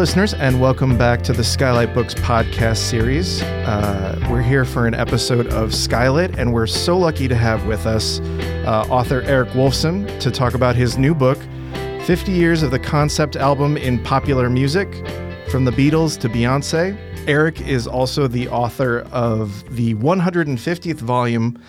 Listeners, and welcome back to the Skylight Books podcast series. Uh, we're here for an episode of Skylit, and we're so lucky to have with us uh, author Eric Wolfson to talk about his new book, 50 Years of the Concept Album in Popular Music From the Beatles to Beyonce. Eric is also the author of the 150th volume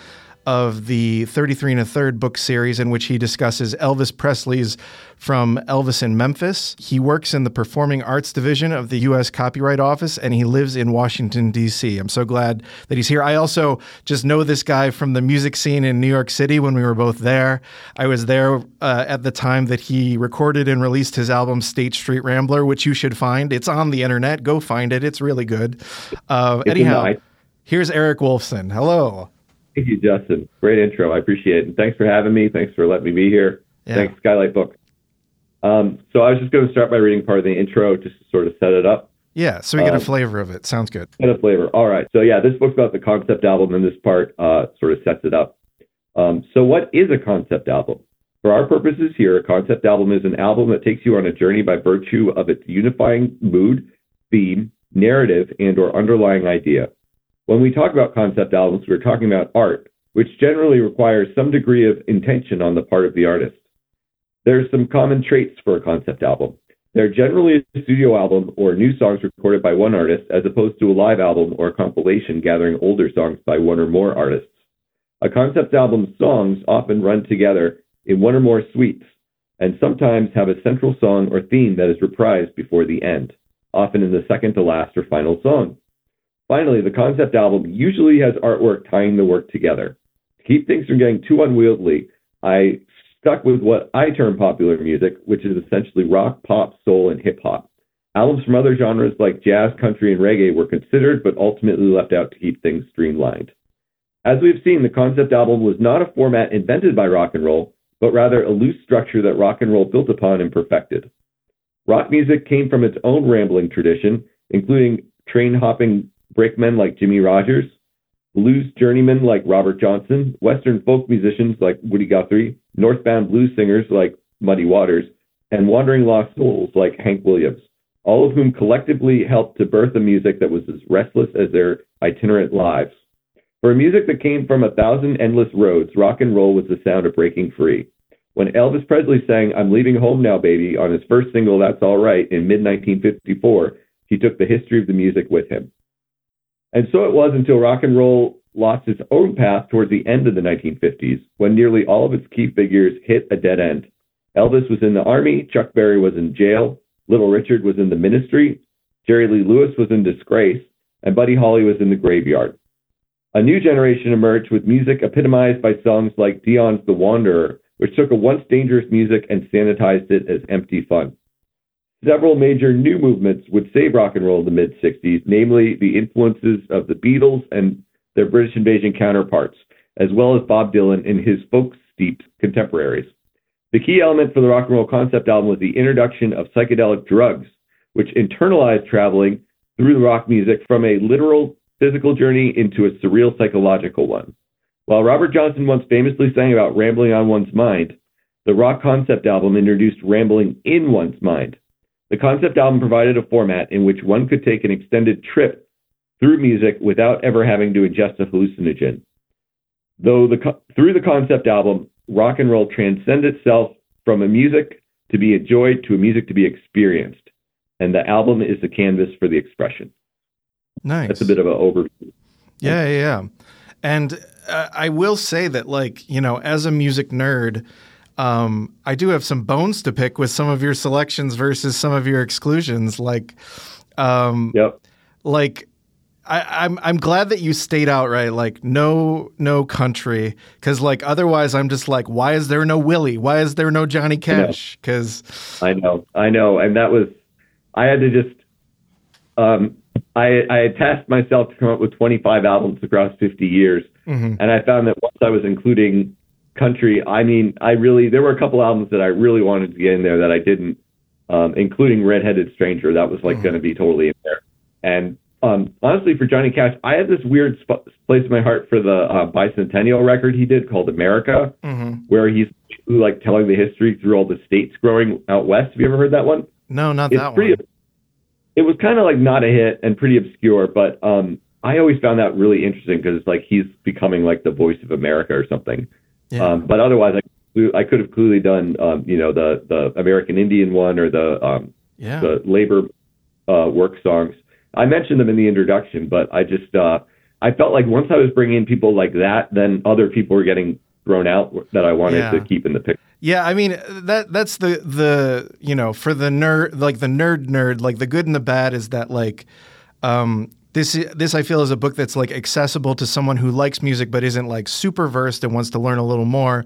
of the 33 and a third book series in which he discusses Elvis Presley's From Elvis in Memphis. He works in the Performing Arts Division of the U.S. Copyright Office and he lives in Washington, D.C. I'm so glad that he's here. I also just know this guy from the music scene in New York City when we were both there. I was there uh, at the time that he recorded and released his album State Street Rambler, which you should find. It's on the internet. Go find it. It's really good. Uh, anyhow, here's Eric Wolfson. Hello. Thank you, Justin. Great intro. I appreciate it. And thanks for having me. Thanks for letting me be here. Yeah. Thanks, Skylight Book. Um, so I was just going to start by reading part of the intro just to sort of set it up. Yeah, so we get um, a flavor of it. Sounds good. Get a flavor. All right. So yeah, this book's about the concept album, and this part uh, sort of sets it up. Um, so what is a concept album? For our purposes here, a concept album is an album that takes you on a journey by virtue of its unifying mood, theme, narrative, and or underlying idea. When we talk about concept albums, we're talking about art, which generally requires some degree of intention on the part of the artist. There are some common traits for a concept album. They're generally a studio album or new songs recorded by one artist, as opposed to a live album or a compilation gathering older songs by one or more artists. A concept album's songs often run together in one or more suites, and sometimes have a central song or theme that is reprised before the end, often in the second to last or final song. Finally, the concept album usually has artwork tying the work together. To keep things from getting too unwieldy, I stuck with what I term popular music, which is essentially rock, pop, soul, and hip hop. Albums from other genres like jazz, country, and reggae were considered, but ultimately left out to keep things streamlined. As we've seen, the concept album was not a format invented by rock and roll, but rather a loose structure that rock and roll built upon and perfected. Rock music came from its own rambling tradition, including train hopping brakemen like Jimmie Rodgers, blues journeymen like Robert Johnson, Western folk musicians like Woody Guthrie, Northbound blues singers like Muddy Waters, and wandering lost souls like Hank Williams, all of whom collectively helped to birth a music that was as restless as their itinerant lives. For a music that came from a thousand endless roads, rock and roll was the sound of breaking free. When Elvis Presley sang I'm Leaving Home Now Baby on his first single That's All Right in mid 1954, he took the history of the music with him. And so it was until rock and roll lost its own path towards the end of the 1950s, when nearly all of its key figures hit a dead end. Elvis was in the army, Chuck Berry was in jail, Little Richard was in the ministry, Jerry Lee Lewis was in disgrace, and Buddy Holly was in the graveyard. A new generation emerged with music epitomized by songs like Dion's The Wanderer, which took a once dangerous music and sanitized it as empty fun. Several major new movements would save rock and roll in the mid 60s, namely the influences of the Beatles and their British invasion counterparts, as well as Bob Dylan and his folk steeped contemporaries. The key element for the rock and roll concept album was the introduction of psychedelic drugs, which internalized traveling through the rock music from a literal physical journey into a surreal psychological one. While Robert Johnson once famously sang about rambling on one's mind, the rock concept album introduced rambling in one's mind. The concept album provided a format in which one could take an extended trip through music without ever having to ingest a hallucinogen. Though the, through the concept album, rock and roll transcends itself from a music to be enjoyed to a music to be experienced, and the album is the canvas for the expression. Nice. That's a bit of an overview. Yeah, yeah, yeah. And uh, I will say that, like, you know, as a music nerd, um, I do have some bones to pick with some of your selections versus some of your exclusions. Like, um, yep. like I, am I'm, I'm glad that you stayed out right. Like, no, no country, because like otherwise, I'm just like, why is there no Willie? Why is there no Johnny Cash? Because I know, I know, and that was I had to just um, I I had tasked myself to come up with 25 albums across 50 years, mm-hmm. and I found that once I was including country, I mean, I really there were a couple albums that I really wanted to get in there that I didn't, um, including Redheaded Stranger. That was like mm-hmm. going to be totally in there. And um, honestly, for Johnny Cash, I had this weird sp- place in my heart for the uh, bicentennial record he did called America, mm-hmm. where he's like telling the history through all the states growing out west. Have you ever heard that one? No, not it's that pretty, one. it was kind of like not a hit and pretty obscure, but um, I always found that really interesting because it's like he's becoming like the voice of America or something. Yeah. Um, but otherwise, I, I could have clearly done, um, you know, the the American Indian one or the um, yeah. the labor uh, work songs. I mentioned them in the introduction, but I just uh, I felt like once I was bringing in people like that, then other people were getting thrown out that I wanted Yeah. to keep in the picture. Yeah, I mean that that's the the you know for the nerd like the nerd nerd like the good and the bad is that like um this this I feel is a book that's like accessible to someone who likes music but isn't like super versed and wants to learn a little more,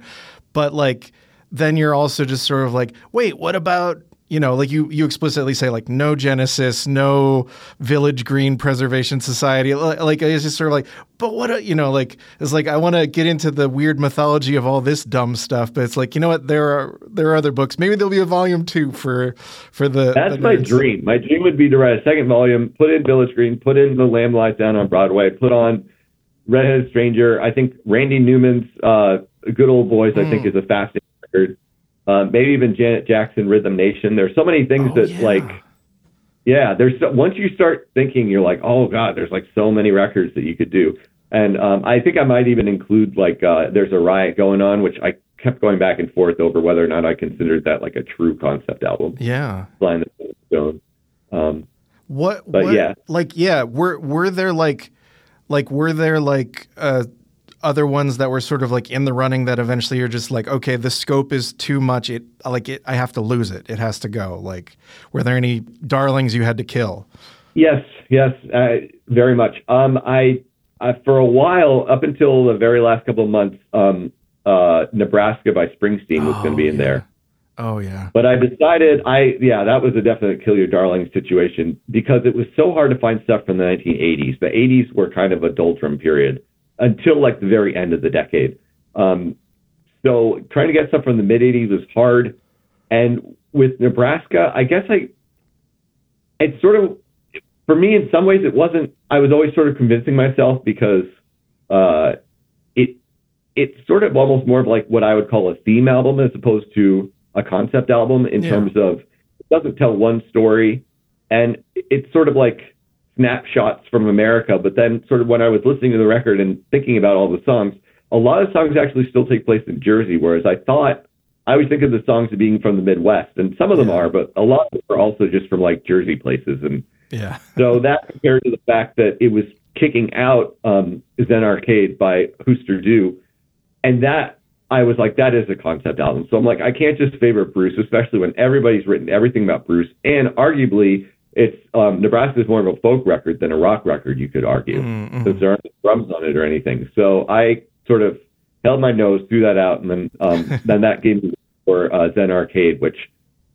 but like then you're also just sort of like wait what about you know like you you explicitly say like no Genesis no Village Green Preservation Society like it's just sort of like but what a, you know like it's like I want to get into the weird mythology of all this dumb stuff but it's like you know what there are there are other books maybe there'll be a volume two for for the That's the my dream. My dream would be to write a second volume, put in Village Green, put in The Lamb Lies Down on Broadway, put on Redheaded Stranger. I think Randy Newman's uh, Good Old Boys, I Hmm. think, is a fascinating record. Uh, maybe even Janet Jackson, Rhythm Nation. There's so many things Oh, that, yeah. like, yeah, there's so, once you start thinking, you're like, oh god, there's like so many records that you could do. And um, I think I might even include like uh, there's a riot going on, which I kept going back and forth over whether or not I considered that like a true concept album. yeah Blind the Stone. Um, What? But what- yeah. like yeah, were were there like, like were there like uh, other ones that were sort of like in the running that eventually you're just like, okay, the scope is too much. It like it, I have to lose it. It has to go. Like, were there any darlings you had to kill? Yes, yes, uh, very much. Um, I, I for a while, up until the very last couple of months, um, uh, Nebraska by Springsteen was going to be in yeah. there. Oh yeah, But I decided, I yeah, that was a definite kill your darling situation because it was so hard to find stuff from the 1980s. The 80s were kind of a doldrum period until like the very end of the decade. Um, so trying to get stuff from the mid 80s was hard. And with Nebraska, I guess I, it's sort of, for me, in some ways, it wasn't, I was always sort of convincing myself because uh, it, it's sort of almost more of like what I would call a theme album as opposed to a concept album in Yeah. terms of it doesn't tell one story. And it's sort of like snapshots from America. But then, sort of when I was listening to the record and thinking about all the songs, a lot of songs actually still take place in Jersey, whereas I thought I always think of the songs as being from the Midwest, and some of them Yeah. are, but a lot of them are also just from like Jersey places. And yeah, so that compared to the fact that it was kicking out um, Zen Arcade by Hüsker Dü, and that I was like, that is a concept album. So I'm like, I can't just favor Bruce, especially when everybody's written everything about Bruce, and arguably it's um, Nebraska is more of a folk record than a rock record, you could argue, Mm, since there aren't drums on it or anything. So I sort of held my nose, threw that out, and then um, then that gave me for uh, Zen Arcade, which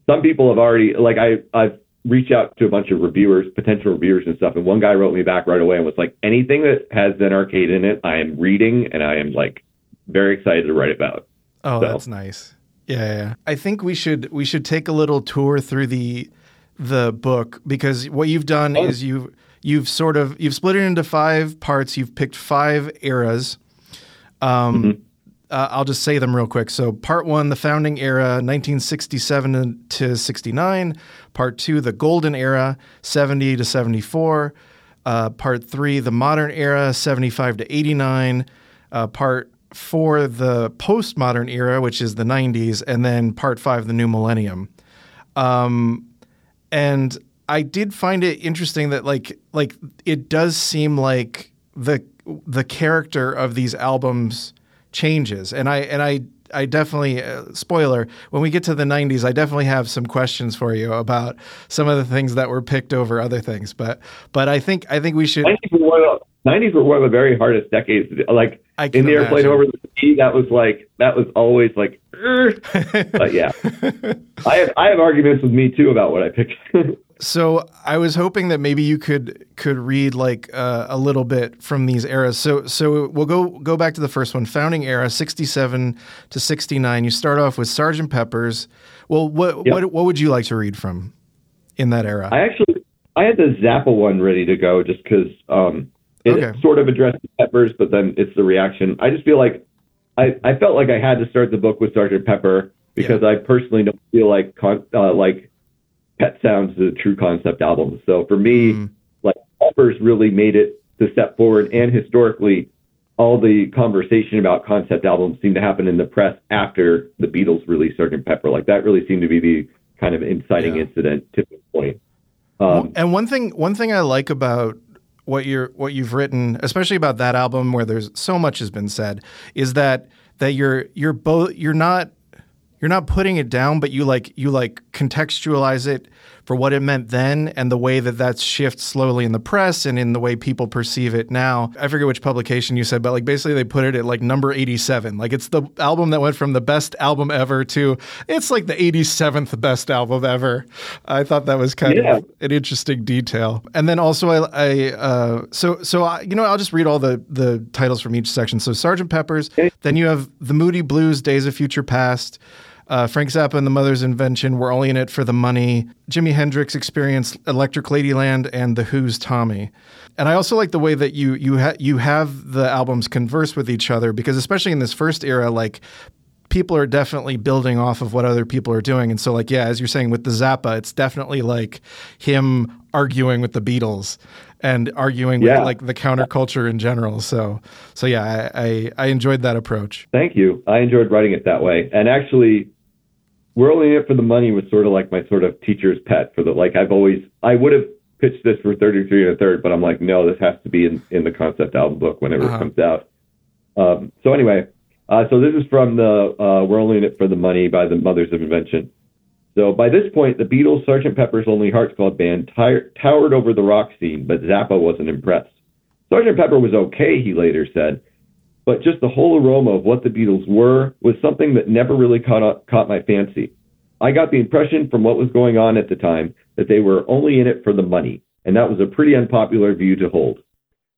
some people have already like I I've reached out to a bunch of reviewers, potential reviewers and stuff, and one guy wrote me back right away and was like, anything that has Zen Arcade in it, I am reading and I am like very excited to write about. Oh, So- that's nice. Yeah, yeah, yeah. I think we should we should take a little tour through the the book because what you've done Oh. is you you've sort of you've split it into five parts. You've picked five eras. Um, Mm-hmm. uh, I'll just say them real quick. So, part one, the founding era, 1967 to 69. Part two, the golden era, 70 to 74. Uh, part three, the modern era, 75 to 89. Uh, part four, the postmodern era, which is the 90s. And then part five, the new millennium. Um, and I did find it interesting that like like it does seem like the the character of these albums changes, and I and I I definitely uh, spoiler when we get to the 90s I definitely have some questions for you about some of the things that were picked over other things. But but I think I think we should 90s were one of the, 90s were one of the very hardest decades. Like I in the airplane over the sea, that was like that was always like. But yeah, I have I have arguments with me too about what I picked. So I was hoping that maybe you could could read like uh, a little bit from these eras. So so we'll go go back to the first one, founding era, sixty seven to sixty nine. You start off with Sergeant Pepper's. Well, what Yep. what what would you like to read from in that era? I actually I had the Zappa one ready to go just because um, it Okay. sort of addresses Peppers, but then it's the reaction. I just feel like I, I felt like I had to start the book with Sergeant Pepper because I personally don't feel like con- uh, like Pet Sounds is a true concept album. So for me, mm. like Peppers really made it the step forward, and historically, all the conversation about concept albums seemed to happen in the press after the Beatles released Sgt. Pepper. Like that really seemed to be the kind of inciting yeah. incident tipping point. Um, and one thing, one thing I like about what you're what you've written, especially about that album where there's so much has been said, is that that you're you're both you're not you're not putting it down, but you like you like contextualize it for what it meant then and the way that that shifts slowly in the press and in the way people perceive it now. I forget which publication you said, but like basically they put it at like number 87. Like it's the album that went from the best album ever to it's like the 87th best album ever. I thought that was kind yeah. of an interesting detail. And then also I, I uh, so so I, you know I'll just read all the the titles from each section. So Sergeant Pepper's, then you have The Moody Blues, Days of Future Past. Uh, Frank Zappa and the Mother's Invention were only in it for the money. Jimi Hendrix experienced Electric Ladyland and The Who's Tommy. And I also like the way that you you ha- you have the albums converse with each other because especially in this first era, like people are definitely building off of what other people are doing. And so, like, yeah, as you're saying with the Zappa, it's definitely like him arguing with the Beatles and arguing yeah. with like the counterculture in general. So, so yeah, I, I, I enjoyed that approach. Thank you. I enjoyed writing it that way. And actually, we're only in it for the money was sort of like my sort of teacher's pet for the like I've always I would have pitched this for 33 and a third, but I'm like, no, this has to be in, in the concept album book whenever uh-huh. it comes out. Um, so anyway, uh, so this is from the uh, We're Only in It for the Money by the Mothers of Invention. So by this point, the Beatles' Sgt. Pepper's Lonely Hearts Club Band t- towered over the rock scene, but Zappa wasn't impressed. Sgt. Pepper was okay, he later said, but just the whole aroma of what the Beatles were was something that never really caught, up, caught my fancy. I got the impression from what was going on at the time that they were only in it for the money, and that was a pretty unpopular view to hold.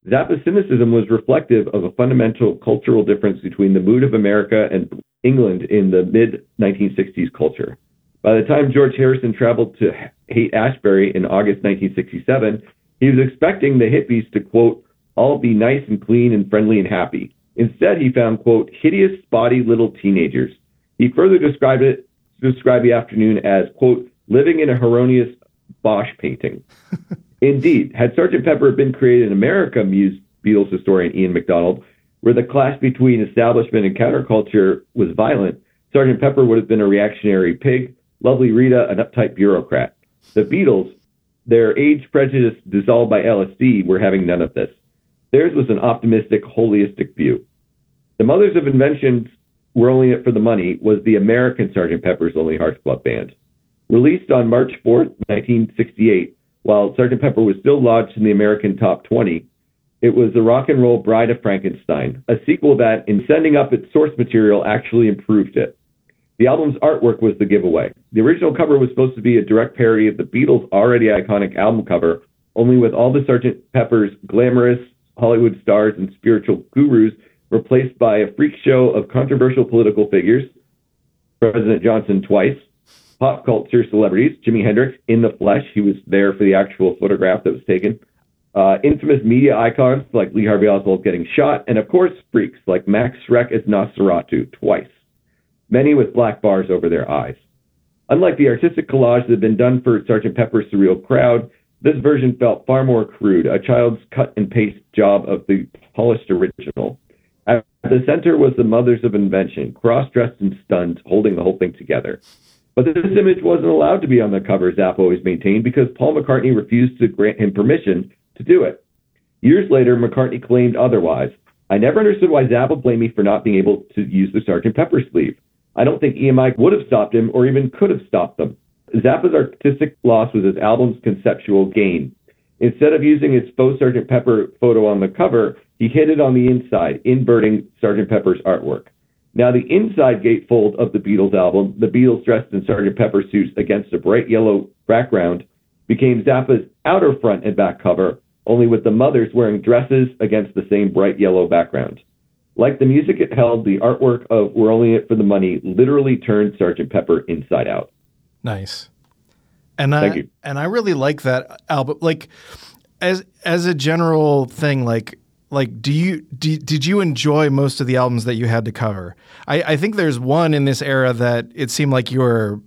Zappa's cynicism was reflective of a fundamental cultural difference between the mood of America and England in the mid 1960s culture. By the time George Harrison traveled to Haight Ashbury in August 1967, he was expecting the hippies to, quote, all be nice and clean and friendly and happy. Instead, he found, quote, hideous, spotty little teenagers. He further described it, described the afternoon as, quote, living in a Hieronymus Bosch painting. Indeed, had Sgt. Pepper been created in America, mused Beatles historian Ian MacDonald, where the clash between establishment and counterculture was violent, Sgt. Pepper would have been a reactionary pig, Lovely Rita an uptight bureaucrat. The Beatles, their age prejudice dissolved by LSD, were having none of this. Theirs was an optimistic, holistic view. The mothers of inventions were only it for the money was the American Sgt. Pepper's Lonely Hearts Club Band. Released on March 4, 1968, while Sgt. Pepper was still lodged in the American top 20, it was the rock and roll Bride of Frankenstein, a sequel that, in sending up its source material, actually improved it. The album's artwork was the giveaway. The original cover was supposed to be a direct parody of the Beatles' already iconic album cover, only with all the Sgt. Pepper's glamorous, Hollywood stars and spiritual gurus replaced by a freak show of controversial political figures, President Johnson twice, pop culture celebrities, Jimi Hendrix in the flesh, he was there for the actual photograph that was taken, uh, infamous media icons like Lee Harvey Oswald getting shot, and of course freaks like Max Schreck as Nosferatu twice, many with black bars over their eyes. Unlike the artistic collage that had been done for Sgt. Pepper's Surreal Crowd, this version felt far more crude, a child's cut and paste job of the polished original. At the center was the mothers of invention, cross dressed and stunned, holding the whole thing together. But this image wasn't allowed to be on the cover, Zappa always maintained, because Paul McCartney refused to grant him permission to do it. Years later, McCartney claimed otherwise. I never understood why Zappa blamed me for not being able to use the Sgt. Pepper sleeve. I don't think EMI would have stopped him or even could have stopped them. Zappa's artistic loss was his album's conceptual gain. Instead of using his faux Sgt. Pepper photo on the cover, he hid it on the inside, inverting Sgt. Pepper's artwork. Now, the inside gatefold of the Beatles album, the Beatles dressed in Sgt. Pepper suits against a bright yellow background, became Zappa's outer front and back cover, only with the mothers wearing dresses against the same bright yellow background. Like the music it held, the artwork of We're Only It for the Money literally turned Sgt. Pepper inside out. Nice. And Thank I you. and I really like that album. Like as as a general thing, like like do you do, did you enjoy most of the albums that you had to cover? I, I think there's one in this era that it seemed like you were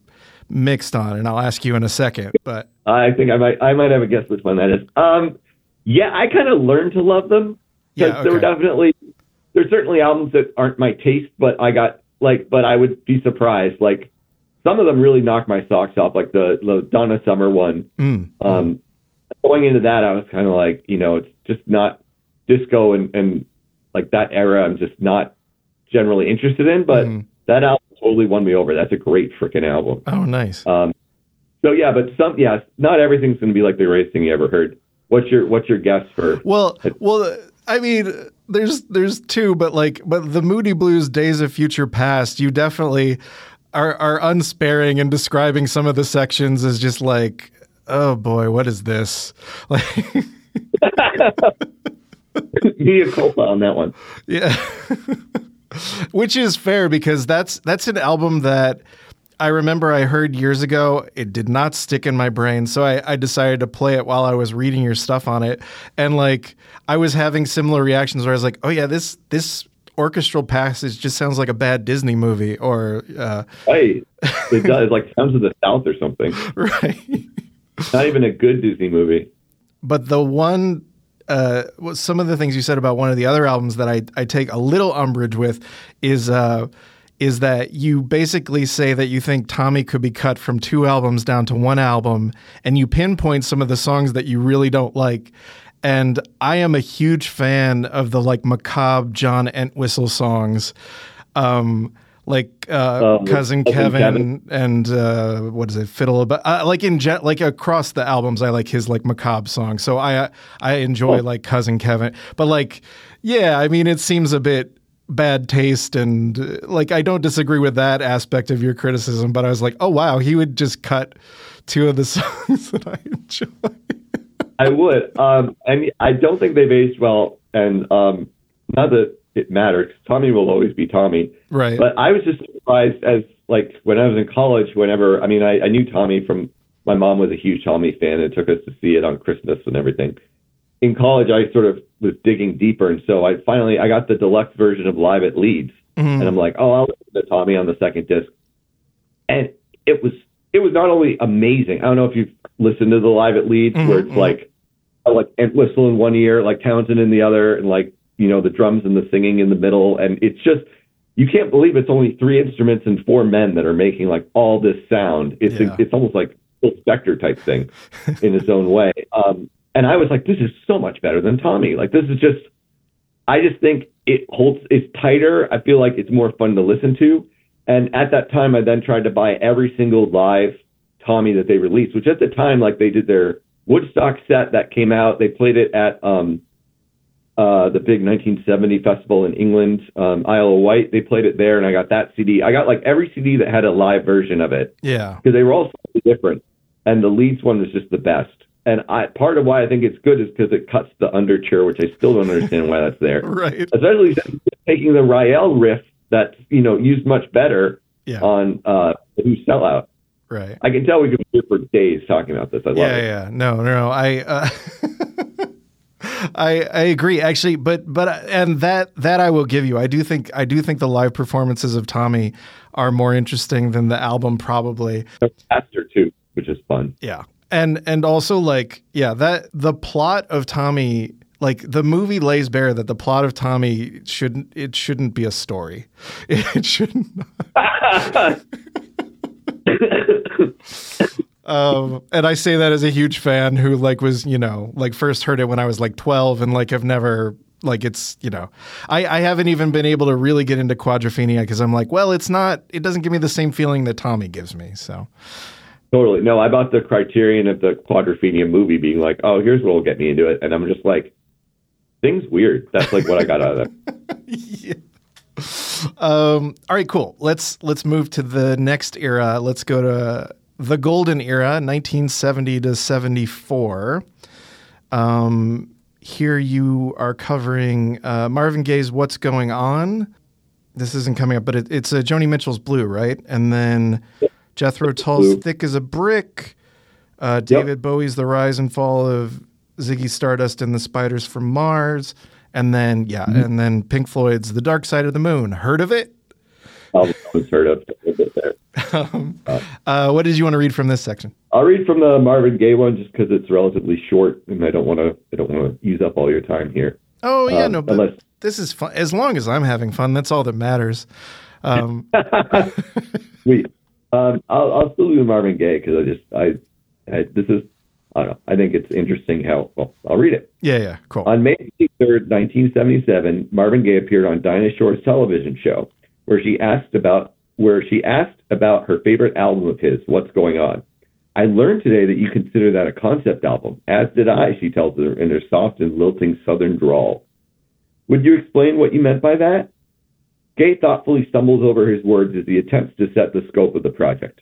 mixed on, and I'll ask you in a second. But I think I might I might have a guess which one that is. Um, yeah, I kind of learned to love them because Yeah, there were definitely there's certainly albums that aren't my taste, but I got like, but I would be surprised. Like some of them really knocked my socks off, like the the Donna Summer one. mm, Um, going into that, I was kind of like, you know, it's just not disco and, and like that era. I'm just not generally interested in, but Mhm. that album totally won me over. That's a great freaking album. oh, nice. Um, so yeah, but some, yeah, not everything's going to be like the greatest thing you ever heard. What's your, what's your guess for? Well, well, I mean, there's there's two, but like, but the Moody Blues Days of Future Past, you definitely are are unsparing in describing some of the sections as just like, oh boy, what is this? Like, culpa on that one. yeah, which is fair because that's that's an album that. I remember I heard years ago. It did not stick in my brain, so I, I decided to play it while I was reading your stuff on it, and like I was having similar reactions where I was like, "Oh yeah, this this orchestral passage just sounds like a bad Disney movie," or uh, Hey, it does like Sounds of the South or something. right. Not even a good Disney movie. But the one, uh, well, some of the things you said about one of the other albums that I, I take a little umbrage with is uh, is that you basically say that you think Tommy could be cut from two albums down to one album, and you pinpoint some of the songs that you really don't like. And I am a huge fan of the like macabre John Entwistle songs. Um, like uh, Um, cousin Kevin, Kevin. and uh, what is it, fiddle about uh, like in like across the albums, I like his like macabre songs. So I I enjoy Oh. like cousin Kevin, but like yeah, I mean it seems a bit bad taste and uh, like I don't disagree with that aspect of your criticism, but I was like, oh wow, he would just cut two of the songs that I enjoy. I would. Um, and I don't think they've aged well. And um, not that it matters. Tommy will always be Tommy. Right. But I was just surprised as like when I was in college. Whenever I mean, I, I knew Tommy from my mom was a huge Tommy fan and took us to see it on Christmas and everything. In college, I sort of was digging deeper, and so I finally I got the deluxe version of Live at Leeds, Mhm. and I'm like, oh, I'll listen to Tommy on the second disc, and it was it was not only amazing. I don't know if you've listened to the Live at Leeds, where Mhm, it's mhm. like like Entwistle in one ear, like Townshend in the other, and like you know the drums and the singing in the middle, and it's just you can't believe it's only three instruments and four men that are making like all this sound. It's Yeah. it's almost like Phil Spector type thing in its own way. Um, and I was like, this is so much better than Tommy. Like this is just, I just think it holds, it's tighter. I feel like it's more fun to listen to. And at that time, I then tried to buy every single live Tommy that they released, which at the time, like they did their Woodstock set that came out. They played it at um, uh, the big 1970 festival in England, um, Isle of Wight. They played it there, and I got that CD. I got like every CD that had a live version of it yeah. because they were all slightly different. And the Leeds one was just the best. And I, part of why I think it's good is because it cuts the underture, which I still don't understand why that's there. Right. Especially taking the Rael riff that's you know used much better Yeah. on uh, Who Sell Out. Right. I can tell we could be here for days talking about this. I love yeah, it. yeah. No, no, no. I, uh, I, I agree actually, but, but, and that, that I will give you. I do think, I do think the live performances of Tommy are more interesting than the album probably. They're faster too, which is fun. Yeah. And, and also like, yeah, that the plot of Tommy, like the movie lays bare that the plot of Tommy shouldn't, it shouldn't be a story. It shouldn't. Um, and I say that as a huge fan who like was, you know, like first heard it when I was like 12 and like have never like it's, you know, I, I haven't even been able to really get into Quadrophenia because I'm like, well, it's not, it doesn't give me the same feeling that Tommy gives me. So Totally. No, I bought the criterion of the Quadrophenia movie being like, oh, here's what will get me into it. And I'm just like, things weird. That's like what I got out of that. yeah. Um, all right, cool. Let's let's move to the next era. Let's go to the golden era, 1970 to 74. Um, here you are covering uh, Marvin Gaye's "What's Going On." This isn't coming up, but it, it's uh, Joni Mitchell's "Blue," right? And then Jethro Tull's "Thick as a Brick." Uh, David Bowie's "The Rise and Fall of Ziggy Stardust and the Spiders from Mars," and then yeah, and then Pink Floyd's "The Dark Side of the Moon." Heard of it? I was heard of. there. Um, uh, what did you want to read from this section? I'll read from the Marvin Gaye one just because it's relatively short, and I don't want to. I don't want to use up all your time here. Oh yeah, Um, no, but unless- this is fun. As long as I'm having fun, that's all that matters. Um, Sweet. Um, I'll, I'll still do Marvin Gaye because I just I, I this is I don't know. I think it's interesting how. Well, I'll read it. yeah, yeah, cool. On May 3rd, 1977, Marvin Gaye appeared on Dinah Shore's television show, where she asked about where she asked about her favorite album of his, "What's Going On." I learned today that you consider that a concept album, as did I. She tells her in her soft and lilting Southern drawl. Would you explain what you meant by that? Gaye thoughtfully stumbles over his words as he attempts to set the scope of the project.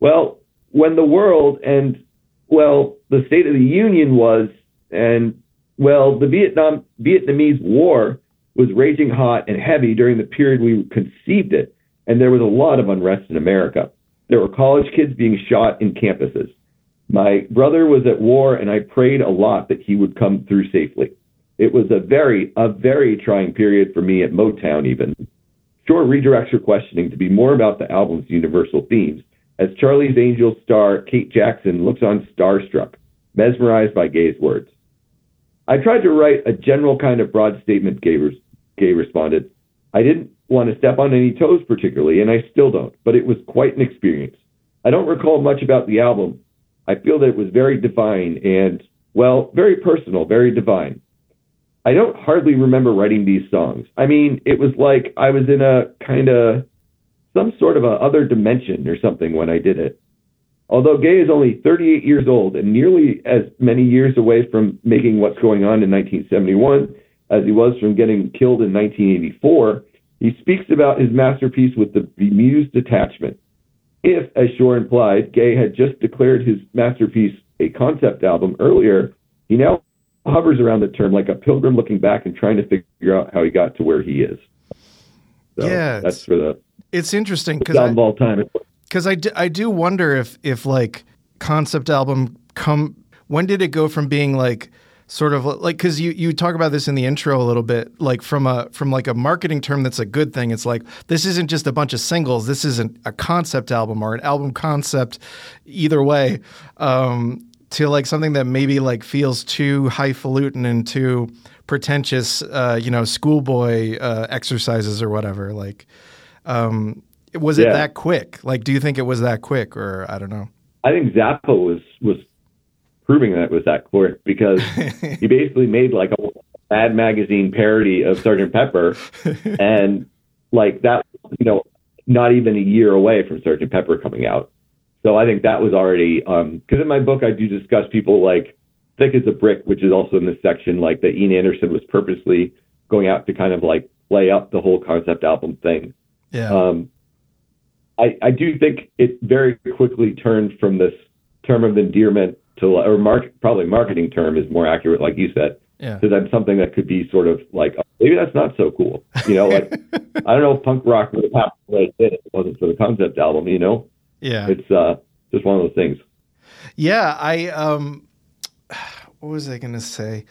Well, when the world and, well, the State of the Union was, and, well, the Vietnam, Vietnamese War was raging hot and heavy during the period we conceived it, and there was a lot of unrest in America. There were college kids being shot in campuses. My brother was at war, and I prayed a lot that he would come through safely. It was a very, a very trying period for me at Motown, even. Shore redirects her questioning to be more about the album's universal themes, as Charlie's Angels star Kate Jackson looks on starstruck, mesmerized by Gaye's words. I tried to write a general kind of broad statement, Gaye, res- Gay responded. I didn't want to step on any toes particularly, and I still don't, but it was quite an experience. I don't recall much about the album. I feel that it was very divine and, well, very personal, very divine. I don't hardly remember writing these songs. I mean, it was like I was in a kind of some sort of a other dimension or something when I did it. Although Gaye is only 38 years old and nearly as many years away from making what's going on in 1971 as he was from getting killed in 1984, he speaks about his masterpiece with the bemused detachment. If, as Shore implied, Gaye had just declared his masterpiece a concept album earlier, he now hovers around the term like a pilgrim looking back and trying to figure out how he got to where he is. So Yeah, that's for the It's interesting because album of all time. because I, d- I do wonder if if like concept album come when did it go from being like sort of like because you you talk about this in the intro a little bit like from a from like a marketing term that's a good thing it's like this isn't just a bunch of singles this isn't a concept album or an album concept either way um to like something that maybe like feels too highfalutin and too pretentious uh you know schoolboy uh exercises or whatever like um was it Yeah. that quick like do you think it was that quick or i don't know I think Zappa was was proving that it was that quick because he basically made like a Mad Magazine parody of Sergeant Pepper, and like that, you know, not even a year away from Sergeant Pepper coming out. So I think that was already because in my book I do discuss people like Thick as a Brick, which is also in this section, like that Ian Anderson was purposely going out to kind of like play up the whole concept album thing. Yeah Um, I, I do think it very quickly turned from this term of endearment to, or mark, probably marketing term is more accurate, like you said, yeah to then something that could be sort of like, oh, maybe that's not so cool. You know, like, I don't know if punk rock would have happened the way it did if it wasn't for the concept album, you know? yeah It's uh, just one of those things. Yeah, I um what was I going to say?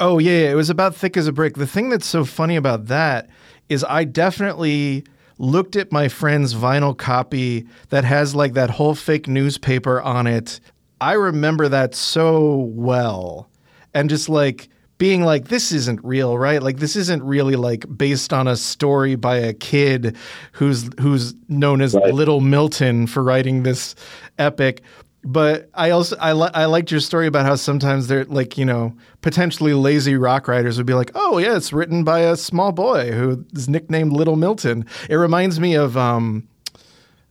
Oh yeah, yeah, it was about thick as a brick. The thing that's so funny about that is I definitely looked at my friend's vinyl copy that has like that whole fake newspaper on it. I remember that so well. And just like being like this isn't real, right? Like this isn't really like based on a story by a kid who's who's known as Right. Little Milton for writing this epic. But I also I li- I liked your story about how sometimes they're like you know potentially lazy rock writers would be like oh yeah it's written by a small boy who is nicknamed Little Milton. It reminds me of um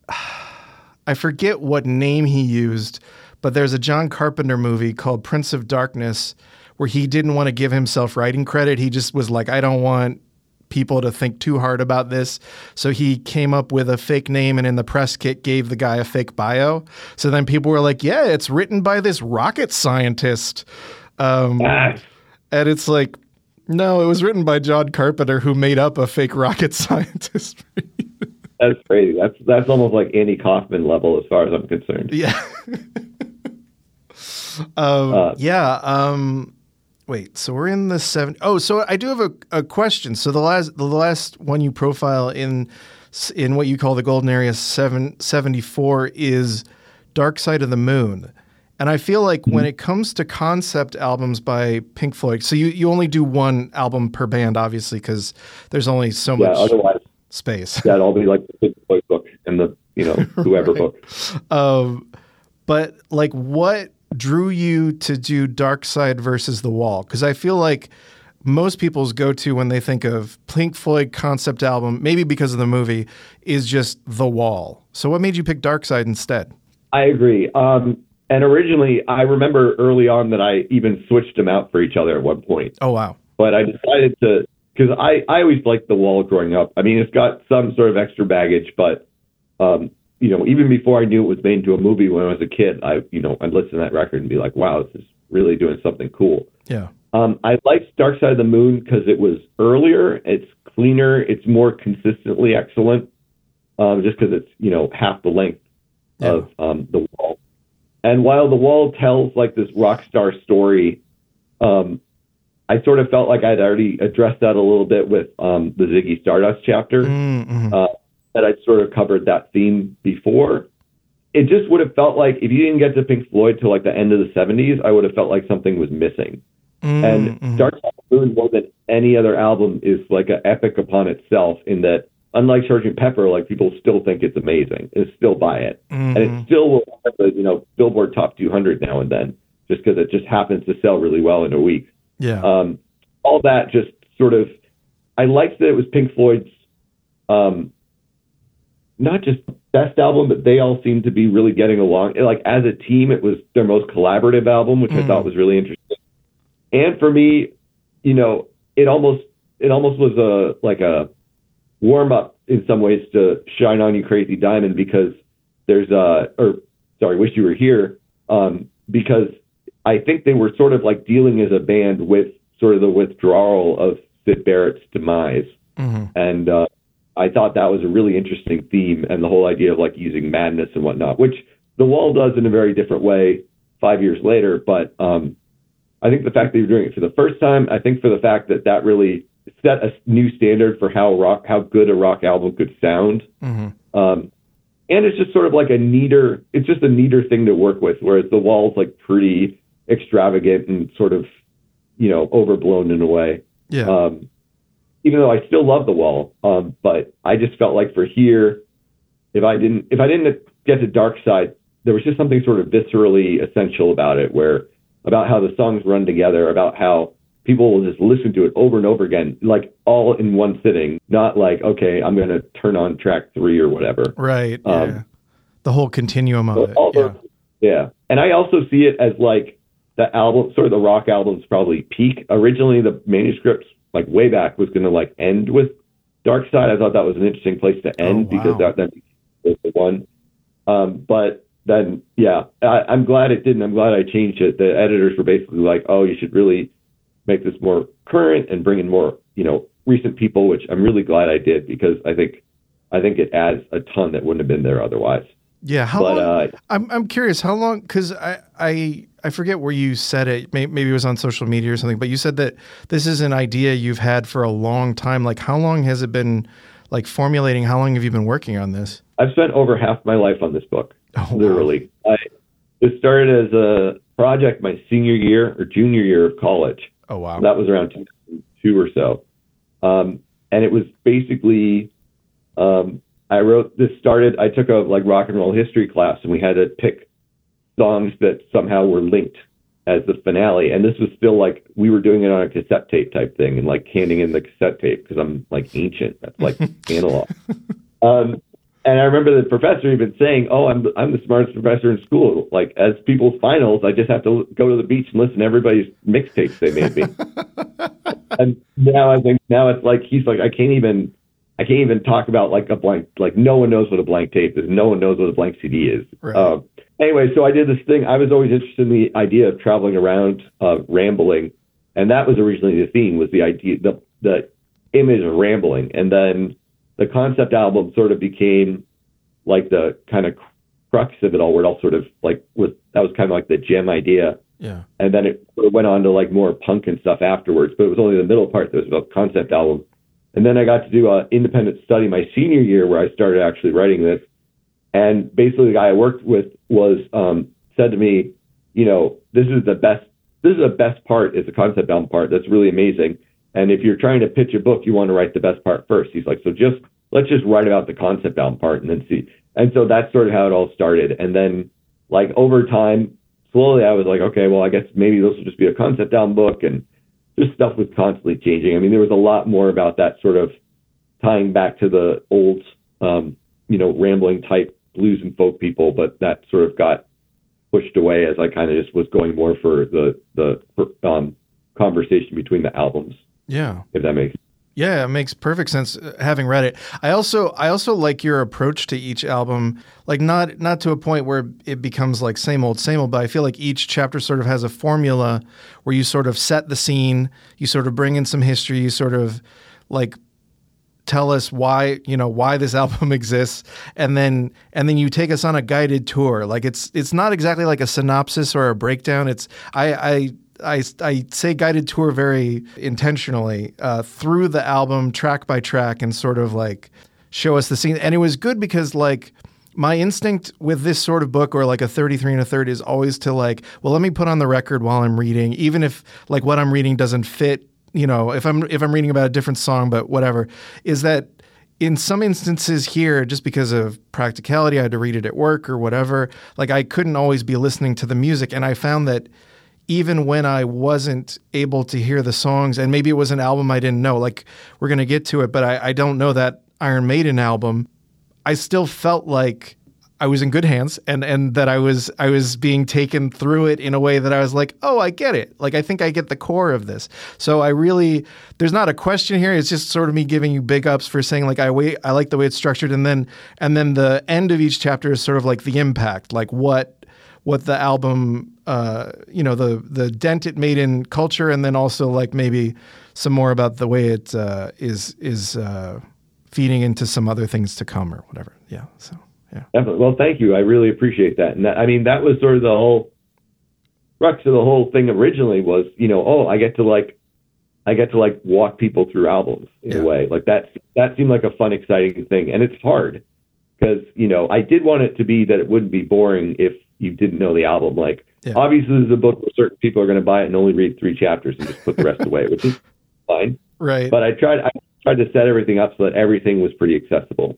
I forget what name he used, but there's a John Carpenter movie called Prince of Darkness where he didn't want to give himself writing credit. He just was like, I don't want people to think too hard about this. So he came up with a fake name and in the press kit gave the guy a fake bio. So then people were like, yeah, it's written by this rocket scientist. Um, Ah, and it's like, no, it was written by John Carpenter who made up a fake rocket scientist. that's crazy. That's that's almost like Andy Kaufman level as far as I'm concerned. Yeah. um, Uh, yeah. Um, wait. So we're in the seven oh so I do have a, a question. So the last the last one you profile in in what you call the golden area 7, 74 is Dark Side of the Moon. And I feel like when it comes to concept albums by Pink Floyd, so you, you only do one album per band, obviously, because there's only so Yeah, much otherwise space. that'd all be like the Pink Floyd book and the you know whoever book. Um, but like, what drew you to do Dark Side versus the Wall? Because I feel like most people's go to when they think of Pink Floyd concept album, maybe because of the movie, is just The Wall. So what made you pick Dark Side instead? I agree. Um, and originally, I remember early on that I even switched them out for each other at one point. Oh wow. But I decided to because I I always liked the wall growing up. I mean, it's got some sort of extra baggage, but um, you know, even before I knew it was made into a movie when I was a kid, I you know I'd listen to that record and be like, wow, this is really doing something cool. Yeah. Um, I liked Dark Side of the Moon because it was earlier, it's cleaner, it's more consistently excellent. Um, just because it's you know half the length Yeah. of um, the wall. And while the wall tells like this rock star story, um, I sort of felt like I'd already addressed that a little bit with um, the Ziggy Stardust chapter Mm-hmm. uh, that I'd sort of covered that theme before. It just would have felt like if you didn't get to Pink Floyd till like the end of the 70s, I would have felt like something was missing. And Mhm. Dark Side of the Moon, more than any other album, is like an epic upon itself in that, unlike Sgt. Pepper, like people still think it's amazing and still buy it. And Mhm. it still will have the, you know, Billboard Top 200 now and then, just because it just happens to sell really well in a week. yeah. Um, all that just sort of, I liked that it was Pink Floyd's, um, not just best album, but they all seemed to be really getting along. Like as a team, it was their most collaborative album, which I Mm. thought was really interesting. And for me, you know, it almost it almost was a like a warm up in some ways to Shine On You Crazy Diamond because there's a or sorry, Wish You Were Here um, because I think they were sort of like dealing as a band with sort of the withdrawal of Syd Barrett's demise, Mhm. and uh, I thought that was a really interesting theme and the whole idea of like using madness and whatnot, which the Wall does in a very different way five years later. But um, I think the fact that you're doing it for the first time, I think for the fact that that really set a new standard for how rock, how good a rock album could sound. Mhm. Um, and it's just sort of like a neater, it's just a neater thing to work with, whereas the wall's like pretty extravagant and sort of, you know, overblown in a way. Yeah. Um, even though I still love the wall, um, but I just felt like for here, if I didn't, if I didn't get to Dark Side, there was just something sort of viscerally essential about it, where about how the songs run together, about how people will just listen to it over and over again, like all in one sitting, not like okay, I'm going to turn on track three or whatever. right. um, yeah. The whole continuum of So it. all Yeah. those- yeah. And I also see it as like the album, sort of the rock album's probably peak. Originally, the manuscript, like way back, was going to like end with Dark Side. I thought that was an interesting place to end Oh, because that then was the one. Um, but then, yeah, I, I'm glad it didn't. I'm glad I changed it. The editors were basically like, "Oh, you should really make this more current and bring in more, you know, recent people," which I'm really glad I did because I think, I think it adds a ton that wouldn't have been there otherwise. Yeah. How but long? uh, I'm I'm curious how long because I I I forget where you said it. Maybe it was on social media or something. But you said that this is an idea you've had for a long time. Like how long has it been like formulating? How long have you been working on this? I've spent over half my life on this book, Oh, wow. literally. I it started as a project my senior year or junior year of college. Oh wow. That was around 2002 or so, um, and it was basically um, I wrote this started. I took a like rock and roll history class, and we had to pick songs that somehow were linked as the finale. And this was still like we were doing it on a cassette tape type thing, and like handing in the cassette tape because I'm like ancient. That's like analog. Um, and I remember the professor even saying, "Oh, I'm I'm the smartest professor in school. Like as people's finals, I just have to go to the beach and listen to everybody's mixtapes they made me." and now I think now it's like he's like I can't even I can't even talk about like a blank like no one knows what a blank tape is. No one knows what a blank CD is. Right. Um, anyway, so I did this thing. I was always interested in the idea of traveling around, uh, rambling, and that was originally the theme was the idea the the image of rambling, and then the concept album sort of became like the kind of crux of it all, where it all sort of like was that was kind of like the gem idea yeah. and then it sort of went on to like more punk and stuff afterwards. But it was only the middle part that was about concept album. And then I got to do an independent study my senior year where I started actually writing this. And basically, the guy I worked with was um, said to me, you know, this is the best. This is the best part. Is the concept album part. That's really amazing. And if you're trying to pitch a book, you want to write the best part first. He's like, so just let's just write about the concept album part and then see. And so that's sort of how it all started. And then like over time, slowly I was like, okay, well, I guess maybe this will just be a concept album book and just stuff was constantly changing. I mean, there was a lot more about that sort of tying back to the old, um, you know, rambling type blues and folk people, but that sort of got pushed away as I kind of just was going more for the the um, conversation between the albums. Yeah, if that makes yeah, it makes perfect sense uh, having read it. I also I also like your approach to each album, like not not to a point where it becomes like same old same old, but I feel like each chapter sort of has a formula where you sort of set the scene, you sort of bring in some history, you sort of like tell us why you know why this album exists. And then and then you take us on a guided tour. Like it's it's not exactly like a synopsis or a breakdown. It's i i I, I say guided tour very intentionally uh, through the album track by track and sort of like show us the scene. And it was good because like my instinct with this sort of book or like a 33 and a third is always to like, well, let me put on the record while I'm reading, even if like what I'm reading doesn't fit, you know, if I'm if I'm reading about a different song, but whatever, is that in some instances here, just because of practicality, I had to read it at work or whatever, like I couldn't always be listening to the music. And I found that even when I wasn't able to hear the songs, and maybe it was an album I didn't know, like we're going to get to it, but I, I, don't know that Iron Maiden album, I still felt like I was in good hands and, and that I was I was being taken through it in a way that I was like, oh, I get it. Like I think I get the core of this. So I really there's not a question here. It's just sort of me giving you big ups for saying like I wait I like the way it's structured and then and then the end of each chapter is sort of like the impact, like what what the album, uh, you know, the the dent it made in culture, and then also like maybe some more about the way it uh, is is uh, feeding into some other things to come or whatever. Yeah. So yeah. Definitely. Well, thank you. I really appreciate that. And that, I mean, that was sort of the whole crux of the whole thing originally was, you know, oh, I get to like I get to like walk people through albums in yeah. a way. Like that that seemed like a fun, exciting thing. And it's hard because, you know, I did want it to be that it wouldn't be boring if you didn't know the album. Like, yeah. obviously, is a book where certain people are going to buy it and only read three chapters and just put the rest away, which is fine. Right. But I tried. I tried to set everything up so that everything was pretty accessible.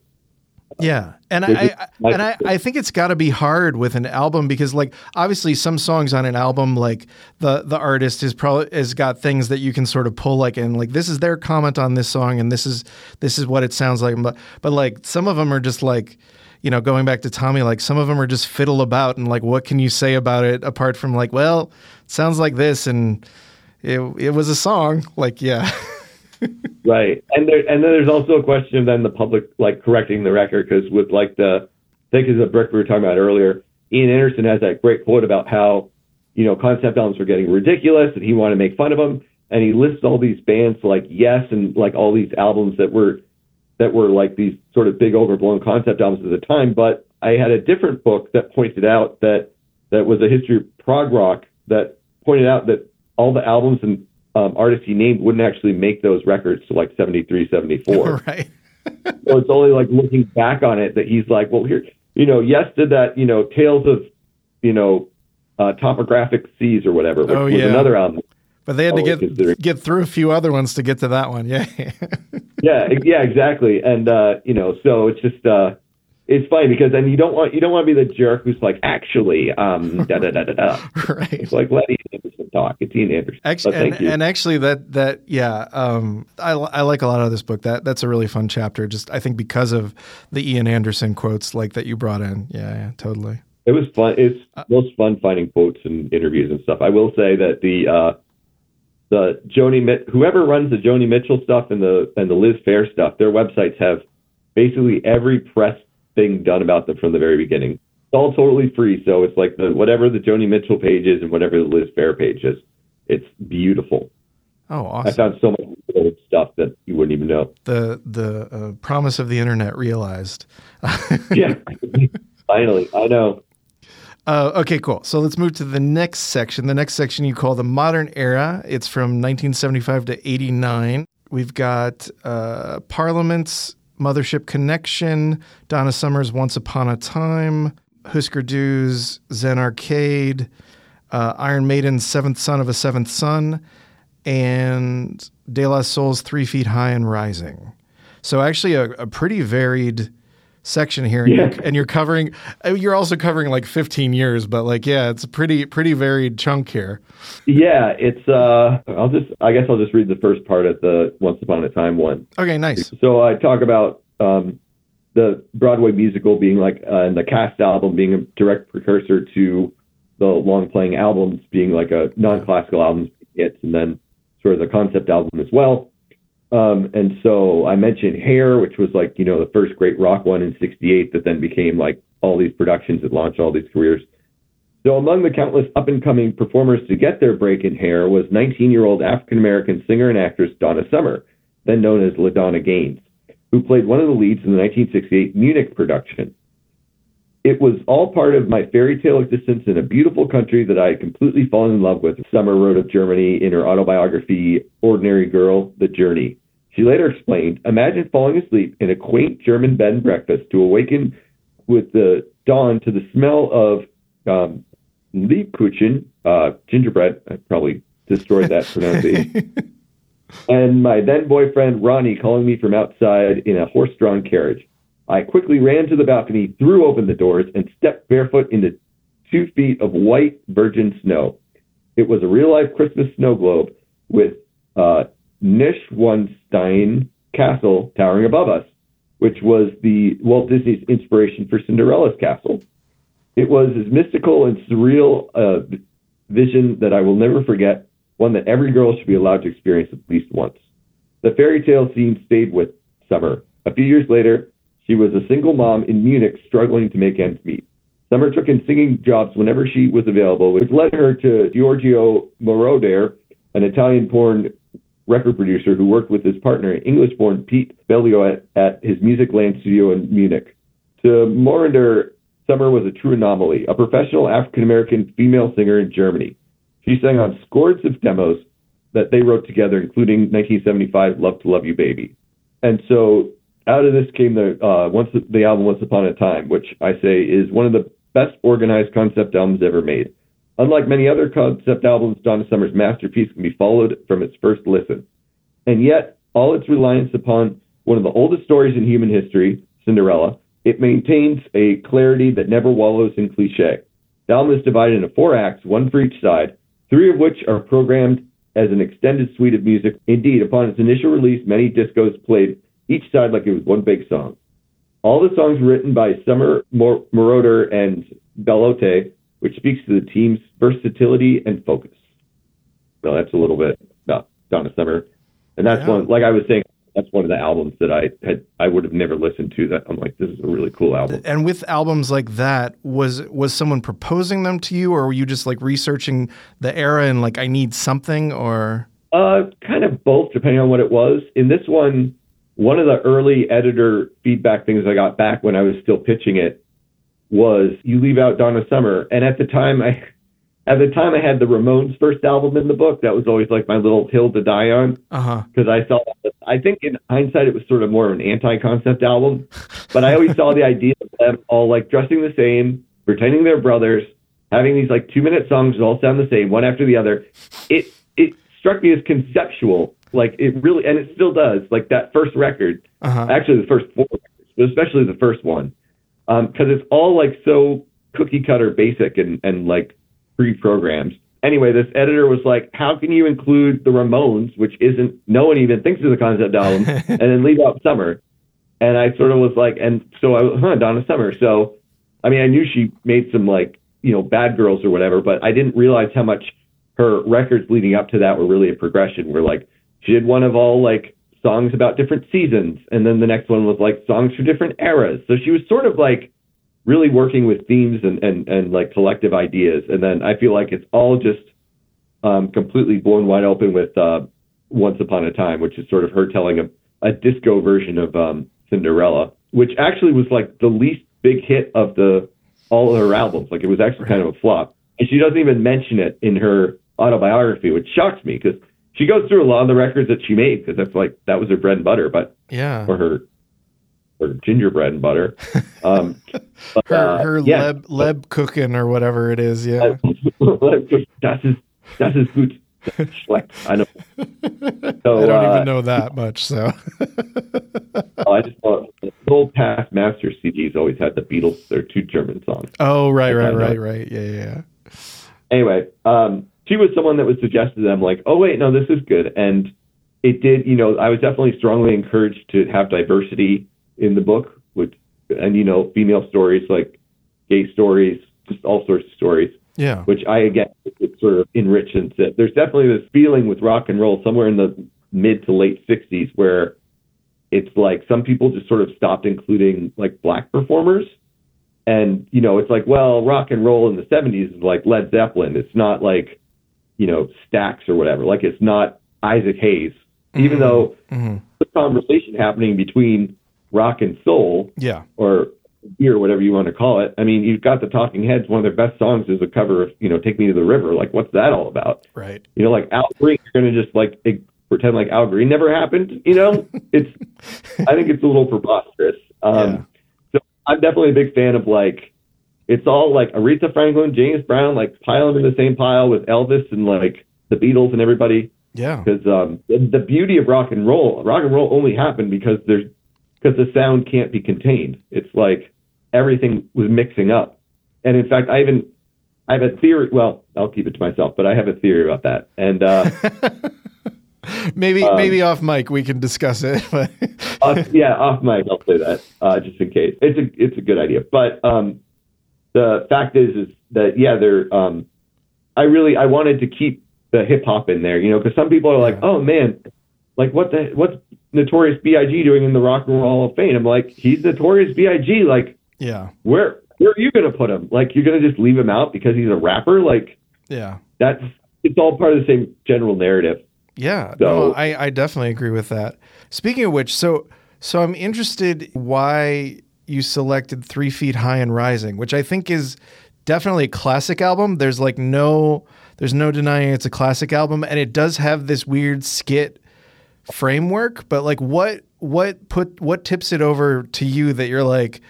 Yeah, and I, I and I, I think it's got to be hard with an album because like obviously some songs on an album like the the artist is probably has got things that you can sort of pull like and like this is their comment on this song and this is this is what it sounds like but but like some of them are just like you know, going back to Tommy, like some of them are just fiddle about and like, what can you say about it apart from like, well, it sounds like this and it it was a song. Like, yeah. right, and there and then there's also a question of then the public like correcting the record because with like the Thick as a Brick we were talking about earlier, Ian Anderson has that great quote about how you know concept albums were getting ridiculous and he wanted to make fun of them, and he lists all these bands like Yes and like all these albums that were that were like these sort of big overblown concept albums at the time. But I had a different book that pointed out that that was a history of prog rock that pointed out that all the albums and um, artists he named wouldn't actually make those records to like 73, 74. Right. so it's only like looking back on it that he's like, well, here, you know, yes, did that, you know, Tales of, you know, uh, Topographic Seas or whatever, which oh, yeah. was another album but they had to get get through a few other ones to get to that one. Yeah. yeah, yeah, exactly. And uh, you know, so it's just uh it's funny because then you don't want you don't want to be the jerk who's like actually um da da da da da. right. It's like let Ian Anderson talk. It's Ian Anderson. Actually, and, and, actually that that yeah um I, I like a lot of this book. That that's a really fun chapter. Just I think because of the Ian Anderson quotes like that you brought in. Yeah, yeah, totally. It was fun. It's uh, most fun finding quotes and interviews and stuff. I will say that the uh the Joni whoever runs the Joni Mitchell stuff and the and the Liz Phair stuff, their websites have basically every press thing done about them from the very beginning. It's all totally free, so it's like the whatever the Joni Mitchell page is and whatever the Liz Phair page is. It's beautiful. Oh, awesome! I found so much stuff that you wouldn't even know. The the uh, promise of the internet realized. yeah, finally, I know. Uh, okay, cool. So let's move to the next section. The next section you call the modern era. It's from 1975 to 89. We've got uh, Parliament's Mothership Connection, Donna Summer's Once Upon a Time, Hüsker Dü's Zen Arcade, uh, Iron Maiden's Seventh Son of a Seventh Son, and De La Soul's Three Feet High and Rising. So actually, a, a pretty varied section here, and, Yeah. you're, and you're covering. uh, You're also covering like 15 years, but like yeah, it's a pretty pretty varied chunk here. Yeah, it's. Uh, I'll just. I guess I'll just read the first part of the Once Upon a Time one. Okay, nice. So I talk about um, the Broadway musical being like, uh, and the cast album being a direct precursor to the long playing albums being like a non classical albums hits, and then sort of the concept album as well. Um, and so I mentioned Hair, which was like, you know, the first great rock one in 68 that then became like all these productions that launched all these careers. So among the countless up and coming performers to get their break in hair was 19 year old African American singer and actress Donna Summer, then known as LaDonna Gaines, who played one of the leads in the 1968 Munich production. It was all part of my fairy tale existence in a beautiful country that I had completely fallen in love with, Summer wrote of Germany in her autobiography, Ordinary Girl, The Journey. She later explained, Imagine falling asleep in a quaint German bed and breakfast to awaken with the dawn to the smell of um, Liebkuchen, uh, gingerbread. I probably destroyed that pronunciation. and my then boyfriend Ronnie calling me from outside in a horse drawn carriage. I quickly ran to the balcony, threw open the doors, and stepped barefoot into two feet of white virgin snow. It was a real life Christmas snow globe with uh, Neuschwanstein Castle towering above us, which was the Walt Disney's inspiration for Cinderella's castle. It was as mystical and surreal a vision that I will never forget, one that every girl should be allowed to experience at least once. The fairy tale scene stayed with Summer. A few years later, she was a single mom in Munich struggling to make ends meet. Summer took in singing jobs whenever she was available, which led her to Giorgio Moroder, an Italian born record producer who worked with his partner, English born Pete Bellotte, at, his Musicland studio in Munich. To Moroder, Summer was a true anomaly, a professional African American female singer in Germany. She sang on scores of demos that they wrote together, including 1975 Love to Love You Baby. And so out of this came the uh, once the album Once Upon a Time, which I say is one of the best organized concept albums ever made. Unlike many other concept albums, Donna Summer's masterpiece can be followed from its first listen. And yet, all its reliance upon one of the oldest stories in human history, Cinderella, it maintains a clarity that never wallows in cliche. The album is divided into four acts, one for each side, three of which are programmed as an extended suite of music. Indeed, upon its initial release, many discos played each side like it was one big song. All the songs written by Summer Mor- Moroder and Bellotte, which speaks to the team's versatility and focus. So that's a little bit about Donna Summer, and that's Yeah. one. Like I was saying, that's one of the albums that I had I would have never listened to. That I'm like, this is a really cool album. And with albums like that, was was someone proposing them to you, or were you just like researching the era and like I need something, or Uh, kind of both, depending on what it was. In this one, one of the early editor feedback things I got back when I was still pitching it was you leave out Donna Summer. And at the time, I at the time I had the Ramones' first album in the book. That was always like my little hill to die on because I saw. I think in hindsight, it was sort of more of an anti-concept album, but I always saw the idea of them all like dressing the same, pretending they're brothers, having these like two-minute songs that all sound the same, one after the other. It it struck me as conceptual, like it really, and it still does. Like that first record, uh huh, actually the first four records, but especially the first one, Um, because it's all like so cookie cutter basic and and like pre-programmed. Anyway, this editor was like, "How can you include the Ramones, which isn't no one even thinks is a concept album, and then leave out Summer?" And I sort of was like, and so I, was, huh, Donna Summer. So, I mean, I knew she made some like you know Bad Girls or whatever, but I didn't realize how much her records leading up to that were really a progression. Where like she did one of all like songs about different seasons, and then the next one was like songs for different eras. So she was sort of like really working with themes and and and like collective ideas. And then I feel like it's all just um, completely blown wide open with uh, Once Upon a Time, which is sort of her telling a, a disco version of um, Cinderella, which actually was like the least big hit of the all of her albums. Like it was actually kind of a flop, and she doesn't even mention it in her autobiography, which shocks me because she goes through a lot of the records that she made because that's like that was her bread and butter, but Yeah. or her or gingerbread and butter. Um, but, Her uh, her yeah. leb leb cooking or whatever it is. Yeah. ist das ist gut. Schlecht. I know. So, I don't uh, even know that much. So I just thought the old past master CDs always had the Beatles. They're two German songs. Oh right, right, right, right. Yeah, yeah, yeah. Anyway, um, she was someone that was suggested to them, like, oh wait, no, this is good, and it did. You know, I was definitely strongly encouraged to have diversity in the book, which, and you know, female stories like gay stories, just all sorts of stories. Yeah. which I again would sort of enrich and sit. There's definitely this feeling with rock and roll somewhere in the mid to late '60s where it's like some people just sort of stopped including like black performers, and you know it's like well, rock and roll in the '70s is like Led Zeppelin. It's not like you know Stax or whatever. Like it's not Isaac Hayes, even Mhm. though Mhm. the conversation happening between rock and soul Yeah. or beer, whatever you want to call it. I mean, you've got the Talking Heads. One of their best songs is a cover of, you know, "Take Me to the River." Like, what's that all about? Right. You know, like Al Green, you're going to just like pretend like Al Green never happened. You know, it's. I think it's a little preposterous. Um, So I'm definitely a big fan of like. It's all like Aretha Franklin, James Brown, like piling in the same pile with Elvis and like the Beatles and everybody Yeah. because um, the, beauty of rock and roll, rock and roll only happened because there's because the sound can't be contained. It's like everything was mixing up, and in fact, I even I have a theory. Well, I'll keep it to myself, but I have a theory about that. And uh, maybe Um, maybe off mic we can discuss it. Uh, yeah, off mic, I'll say that uh, just in case. It's a it's a good idea, but um, the fact is is that yeah, they're um, I really I wanted to keep the hip hop in there, you know, because some people are like, oh man, like what the what's Notorious B.I.G. doing in the Rock and Roll Hall of Fame? I'm like, he's Notorious B.I.G. Like yeah. where where are you gonna put him? Like you're gonna just leave him out because he's a rapper? Like Yeah. that's it's all part of the same general narrative. Yeah, So- no, I, I definitely agree with that. Speaking of which, so so I'm interested why you selected Three Feet High and Rising, which I think is definitely a classic album. There's like no there's no denying it's a classic album, and it does have this weird skit framework. But like, what what put what tips it over to you that you're like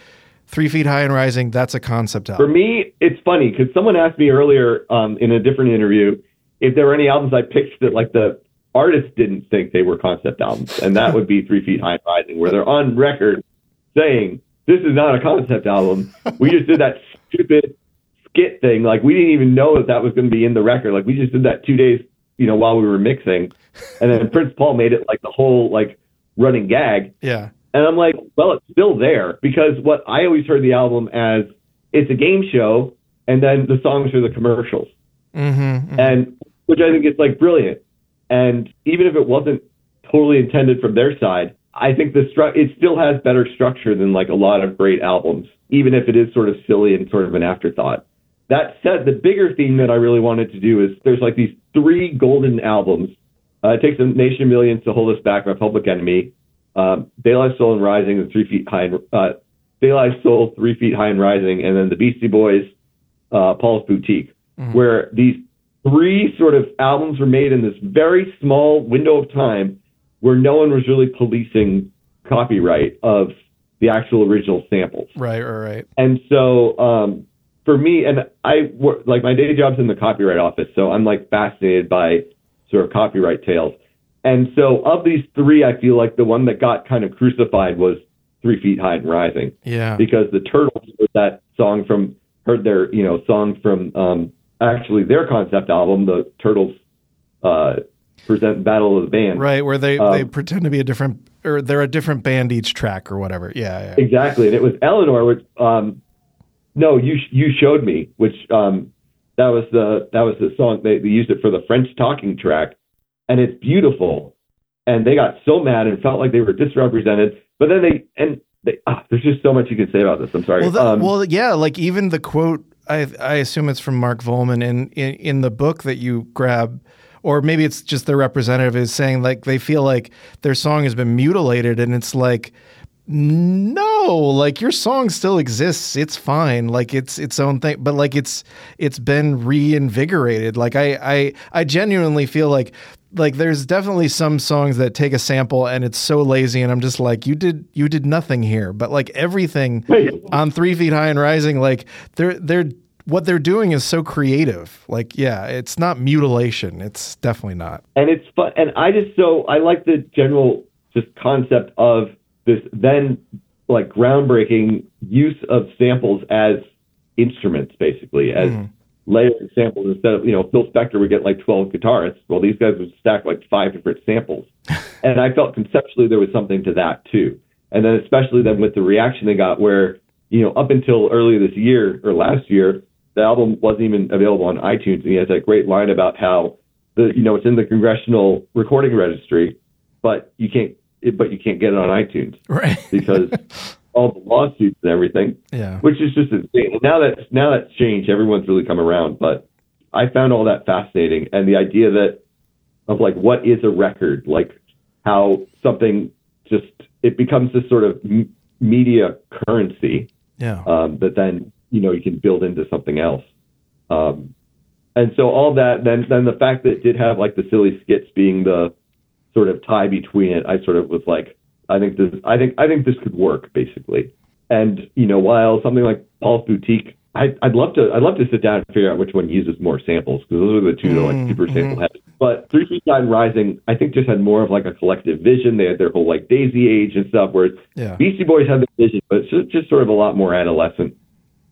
Three Feet High and Rising? That's a concept album. For me, it's funny because someone asked me earlier um, in a different interview if there were any albums I picked that like the artists didn't think they were concept albums, and that would be Three Feet High and Rising, where they're on record saying this is not a concept album. We just did that stupid skit thing. Like we didn't even know that that was going to be in the record. Like we just did that two days, you know, while we were mixing, and then Prince Paul made it like the whole like running gag. Yeah, And I'm like, well, it's still there because what I always heard the album as it's a game show, and then the songs are the commercials, mm-hmm, and which I think is like brilliant. And even if it wasn't totally intended from their side, I think the stru- it still has better structure than like a lot of great albums, even if it is sort of silly and sort of an afterthought. That said, the bigger theme that I really wanted to do is there's like these three golden albums. Uh, it takes a nation of millions to hold us back by Public Enemy, um, De La Soul and Rising, and Three Feet High, and, uh, De La Soul, Three Feet High and Rising, and then the Beastie Boys, uh, Paul's Boutique, where these three sort of albums were made in this very small window of time where no one was really policing copyright of the actual original samples. right, right, right. And so, um, for me, and I work like my day job's in the copyright office, so I'm like fascinated by sort of copyright tales. And so, of these three, I feel like the one that got kind of crucified was Three Feet High and Rising Yeah, because the Turtles heard that song from heard their you know song from um, actually their concept album, the Turtles uh, present Battle of the Band. right. Where they Um, they pretend to be a different or they're a different band each track or whatever. Yeah, yeah. Exactly, and it was Elenore, which um, no, you you showed me, which um, that was the that was the song they, they used it for the French talking track, and it's beautiful, and they got so mad and felt like they were disrepresented, but then they and they ah, there's just so much you can say about this. I'm sorry. Well, the, um, well, yeah, like even the quote, I I assume it's from Mark Volman in, in in the book that you grab, or maybe it's just their representative is saying like they feel like their song has been mutilated, and it's like no like your song still exists. It's fine. Like it's its own thing. But like it's it's been reinvigorated. Like i i i genuinely feel like like there's definitely some songs that take a sample and it's so lazy and i'm just like you did you did nothing here. But like everything on three feet high and rising like they're they're what they're doing is so creative like yeah it's not mutilation it's definitely not and it's fun and i just so i like the general just concept of this then like groundbreaking use of samples as instruments, basically as mm. layered samples instead of you know Phil Spector would get like twelve guitarists. Well, these guys would stack like five different samples, and I felt conceptually there was something to that too. And then especially then with the reaction they got, where you know up until earlier this year or last year, the album wasn't even available on iTunes, and he has that great line about how the you know it's in the congressional recording registry, but you can't it, but you can't get it on iTunes, right? because all the lawsuits and everything. Yeah, which is just insane. And now that's now that's changed, everyone's really come around. But I found all that fascinating, and the idea that of like what is a record, like how something just it becomes this sort of m- media currency. Yeah. Um, that then you know you can build into something else. Um, and so all that, then then the fact that it did have like the silly skits being the sort of tie between it, I sort of was like, I think this, I think, I think this could work basically. And you know, while something like Paul's Boutique, I, I'd love to, I'd love to sit down and figure out which one uses more samples because those are the 2 mm-hmm. that are like super mm-hmm. sample heavy. But Three Feet and Rising, I think just had more of like a collective vision. They had their whole like Daisy Age and stuff, whereas yeah. Beastie Boys had the vision, but it's just, just sort of a lot more adolescent.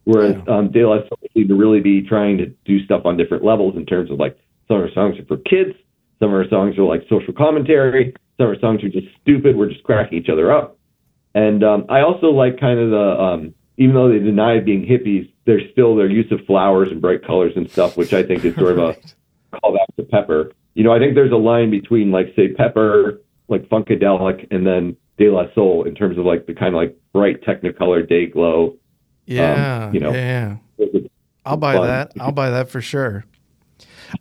Whereas yeah. um, De La Soul seemed to really be trying to do stuff on different levels in terms of like some of our songs are for kids, some of our songs are like social commentary. Some of our songs are just stupid. We're just cracking each other up. And um, I also like kind of the, um, even though they deny being hippies, there's still their use of flowers and bright colors and stuff, which I think is sort of a callback to Pepper. You know, I think there's a line between like say Pepper, like Funkadelic, and then De La Soul in terms of like the kind of like bright Technicolor day glow. Yeah, um, you know, yeah. I'll buy fun. that. I'll buy that for sure.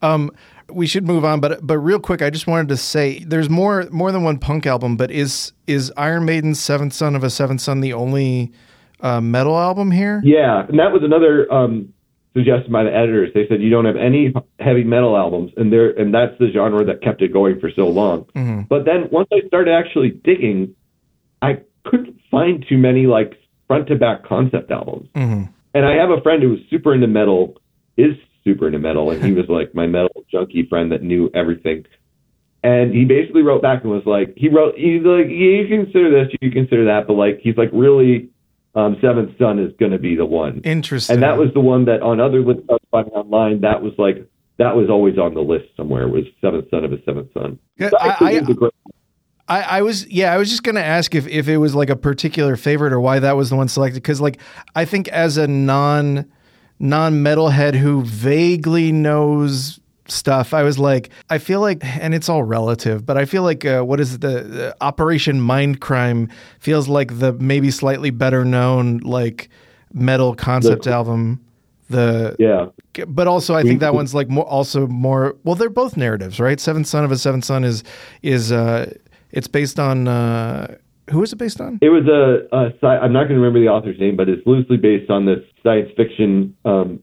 Um, we should move on, but but real quick, I just wanted to say there's more more than one punk album, but is is Iron Maiden's Seventh Son of a Seventh Son the only uh, metal album here? Yeah, and that was another um, suggestion by the editors. They said you don't have any heavy metal albums, and there and that's the genre that kept it going for so long. Mm-hmm. But then once I started actually digging, I couldn't find too many like front to back concept albums. Mm-hmm. And I have a friend who was super into metal, is super into metal, and he was like my metal junkie friend that knew everything. And he basically wrote back and was like, he wrote, he's like, yeah, you consider this, you consider that, but like, he's like, really, um, Seventh Son is going to be the one. Interesting. And that was the one that on other lists I was finding online, that was like, that was always on the list somewhere was Seventh Son of a Seventh Son. So I, I, I, I, I was yeah I was just gonna ask if, if it was like a particular favorite or why that was the one selected because like I think as a non non metalhead who vaguely knows stuff, I was like, I feel like, and it's all relative, but I feel like, uh, what is it, the, the Operation Mindcrime feels like the maybe slightly better known like metal concept the, album. The yeah, but also I think that one's like more also more. Well, they're both narratives, right? Seventh Son of a Seventh Son is is uh, it's based on. Uh, who is it based on? It was a, a I'm not going to remember the author's name, but it's loosely based on this science fiction um,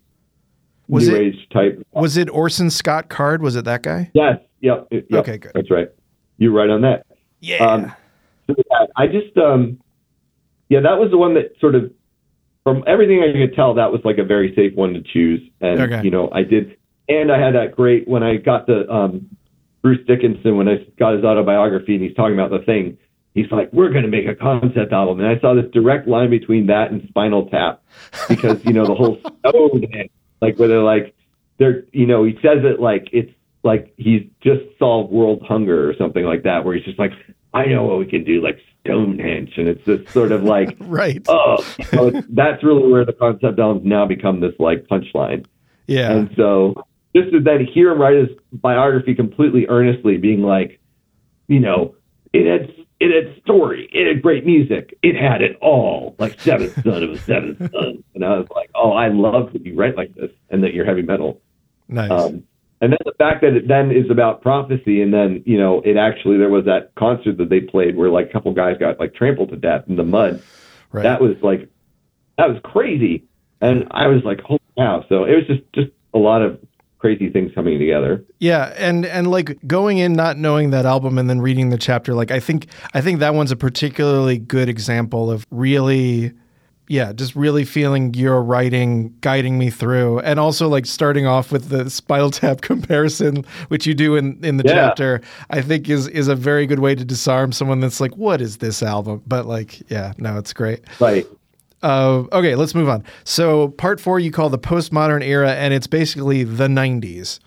was new it, age type. Was it Orson Scott Card? Was it that guy? Yes. Yep. yep okay. Good. That's right. You're right on that. Yeah. Um, so yeah, I just um, yeah, that was the one that sort of from everything I could tell, that was like a very safe one to choose. And okay. you know, I did, and I had that great when I got the um, Bruce Dickinson when I got his autobiography and he's talking about the thing he's like, we're going to make a concept album. And I saw this direct line between that and Spinal Tap because, you know, the whole stone, like where they're like, they're, you know, he says it like it's like he's just solved world hunger or something like that, where he's just like, I know what we can do, like Stonehenge. And it's this sort of like, right. Oh, know, that's really where the concept albums now become this like punchline. Yeah. And so just to then hear him write his biography completely earnestly, being like, you know, it had it had story. It had great music. It had it all. Like Seventh Son of a Seventh Son. And I was like, oh, I love that you write like this and that you're heavy metal. Nice. Um, And then the fact that it then is about prophecy, and then you know it actually there was that concert that they played where like a couple guys got like trampled to death in the mud. Right. That was like that was crazy, and I was like, holy cow! So it was just just a lot of crazy things coming together. Yeah, and and like going in not knowing that album and then reading the chapter, like I think I think that one's a particularly good example of really yeah, just really feeling your writing guiding me through, and also like starting off with the Spinal Tap comparison, which you do in in the Yeah. chapter, I think is is a very good way to disarm someone that's like, what is this album? But like, yeah, no, it's great. Right. Uh, okay, let's move on. So part four you call the postmodern era, and it's basically the '90s.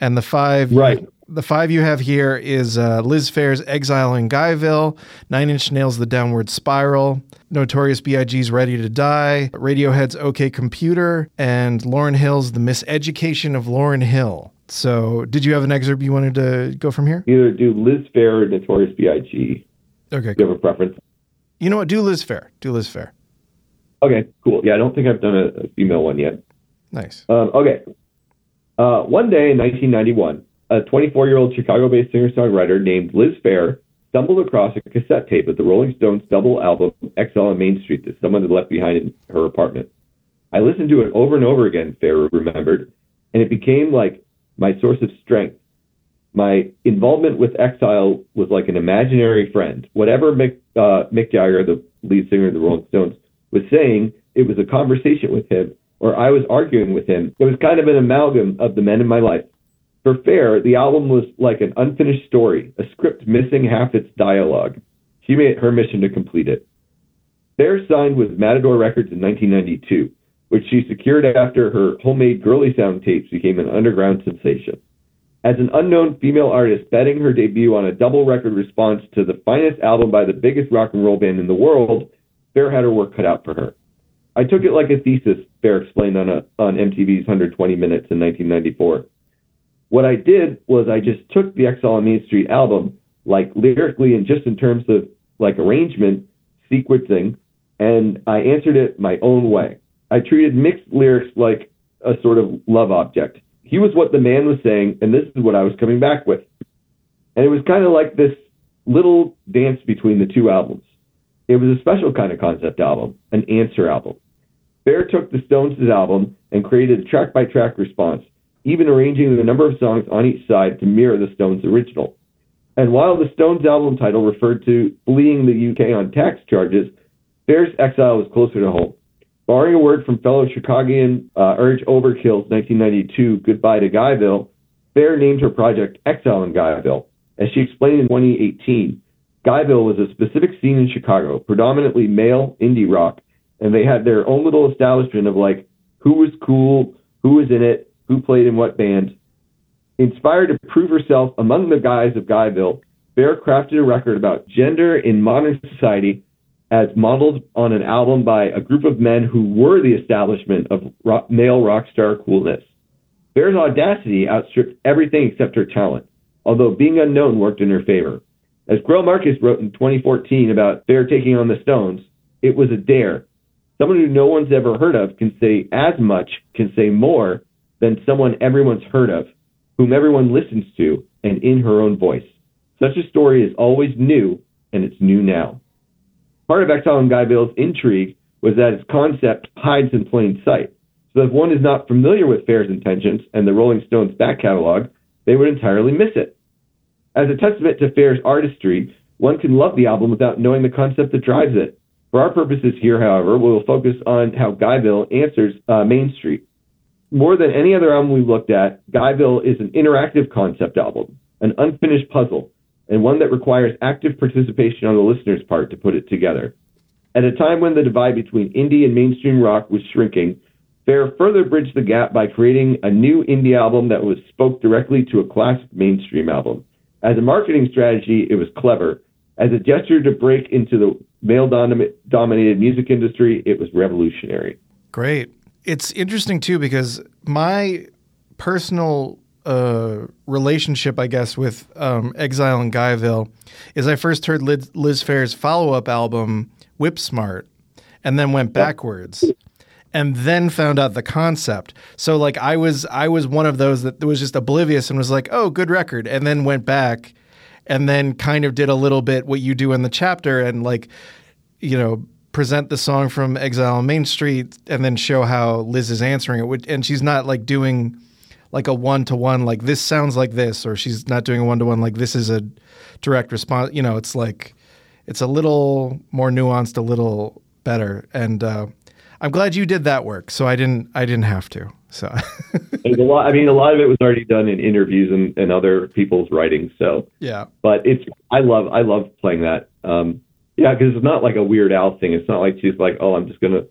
And the five, Right. The five you have here is uh, Liz Phair's "Exile in Guyville," Nine Inch Nails' "The Downward Spiral," Notorious B.I.G.'s "Ready to Die," Radiohead's "OK Computer," and Lauryn Hill's "The Miseducation of Lauryn Hill." So, did you have an excerpt you wanted to go from here? Either do Liz Phair or Notorious B.I.G. Okay, Do you have a preference? you know what? Do Liz Phair. Do Liz Phair. Okay, cool. Yeah, I don't think I've done a, a female one yet. Nice. Um, okay. Uh, one day in 1991, a 24 year old Chicago based singer songwriter named Liz Phair stumbled across a cassette tape of the Rolling Stones double album Exile on Main Street that someone had left behind in her apartment. I listened to it over and over again, Phair remembered, and it became like my source of strength. My involvement with Exile was like an imaginary friend. Whatever Mick, uh, Mick Jagger, the lead singer of the Rolling Stones, was saying, it was a conversation with him, or I was arguing with him. It was kind of an amalgam of the men in my life. For Phair, the album was like an unfinished story, a script missing half its dialogue. She made it her mission to complete it. Phair signed with Matador Records in 1992, which she secured after her homemade girly sound tapes became an underground sensation. As an unknown female artist betting her debut on a double record response to the finest album by the biggest rock and roll band in the world, Phair had her work cut out for her. I took it like a thesis, Phair explained on, a, on MTV's 120 Minutes in 1994. What I did was I just took the Exile on Main Street album, like lyrically and just in terms of like arrangement, sequencing, and I answered it my own way. I treated Mick's lyrics like a sort of love object. He was what the man was saying, and this is what I was coming back with. And it was kind of like this little dance between the two albums. It was a special kind of concept album, an answer album. Phair took the Stones' album and created a track by track response, even arranging the number of songs on each side to mirror the Stones' original. And while the Stones album title referred to fleeing the UK on tax charges, Phair's exile was closer to home. Borrowing a word from fellow Chicagoan uh, Urge Overkill's 1992 Goodbye to Guyville, Phair named her project Exile in Guyville. As she explained in 2018, Guyville was a specific scene in Chicago, predominantly male indie rock, and they had their own little establishment of like who was cool, who was in it, who played in what band. Inspired to prove herself among the guys of Guyville, Phair crafted a record about gender in modern society as modeled on an album by a group of men who were the establishment of rock, male rock star coolness. Phair's audacity outstripped everything except her talent, although being unknown worked in her favor. As Greil Marcus wrote in 2014 about Phair taking on the Stones, it was a dare. Someone who no one's ever heard of can say as much, can say more than someone everyone's heard of, whom everyone listens to, and in her own voice. Such a story is always new, and it's new now. Part of Exile and Guyville's intrigue was that its concept hides in plain sight. So if one is not familiar with Phair's intentions and the Rolling Stones back catalog, they would entirely miss it. As a testament to Phair's artistry, one can love the album without knowing the concept that drives it. For our purposes here, however, we will focus on how Guyville answers uh, Main Street. More than any other album we've looked at, Guyville is an interactive concept album, an unfinished puzzle, and one that requires active participation on the listener's part to put it together. At a time when the divide between indie and mainstream rock was shrinking, Phair further bridged the gap by creating a new indie album that was spoke directly to a classic mainstream album. As a marketing strategy, it was clever. As a gesture to break into the male dominated music industry, it was revolutionary. Great. It's interesting too because my personal uh, relationship, I guess, with um, Exile and Guyville is I first heard Liz, Liz Phair's follow up album, Whip Smart, and then went backwards. And then found out the concept. So like I was I was one of those that was just oblivious and was like, "Oh, good record." And then went back and then kind of did a little bit what you do in the chapter and like you know, present the song from Exile on Main Street and then show how Liz is answering it. And she's not like doing like a one to one, like this sounds like this, or she's not doing a one to one, like this is a direct response. You know, it's like, it's a little more nuanced, a little better. And uh, I'm glad you did that work. So I didn't, I didn't have to. So a lot. I mean, a lot of it was already done in interviews and, and other people's writing. So yeah, but it's I love I love playing that. Um, yeah, because it's not like a Weird Al thing. It's not like she's like, oh, I'm just gonna,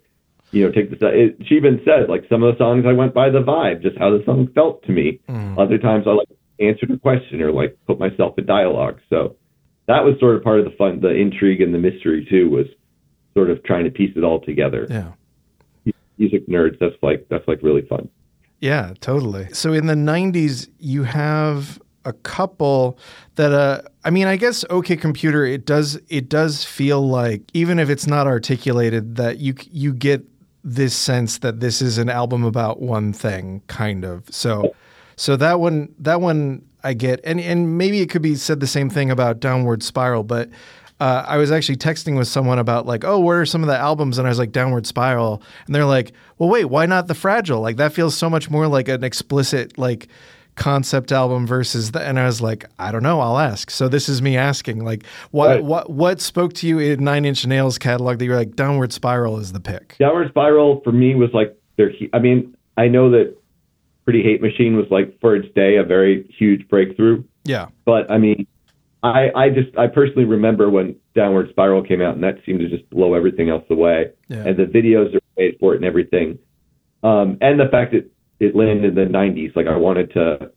you know, take this. It, she even said like some of the songs I went by the vibe, just how the song felt to me. Mm. Other times I like answered a question or like put myself in dialogue. So that was sort of part of the fun, the intrigue and the mystery too, was sort of trying to piece it all together. Yeah. Music nerds, that's like that's like really fun. Yeah, totally. So in the 90s, you have a couple that uh I mean I guess OK Computer it does it does feel like even if it's not articulated that you you get this sense that this is an album about one thing kind of. So so that one that one I get and and maybe it could be said the same thing about Downward Spiral but uh, I was actually texting with someone about like, oh, what are some of the albums? And I was like, Downward Spiral, and they're like, well, wait, why not The Fragile? Like that feels so much more like an explicit like concept album versus the and I was like, I don't know, I'll ask. So this is me asking, like, what right. what what spoke to you in Nine Inch Nails catalog that you're like, Downward Spiral is the pick? Downward Spiral for me was like their. I mean, I know that Pretty Hate Machine was like for its day a very huge breakthrough. Yeah, but I mean, I I just I personally remember when Downward Spiral came out, and that seemed to just blow everything else away. Yeah. And the videos are made for it and everything. Um, and the fact that it landed in the 90s. Like I wanted to,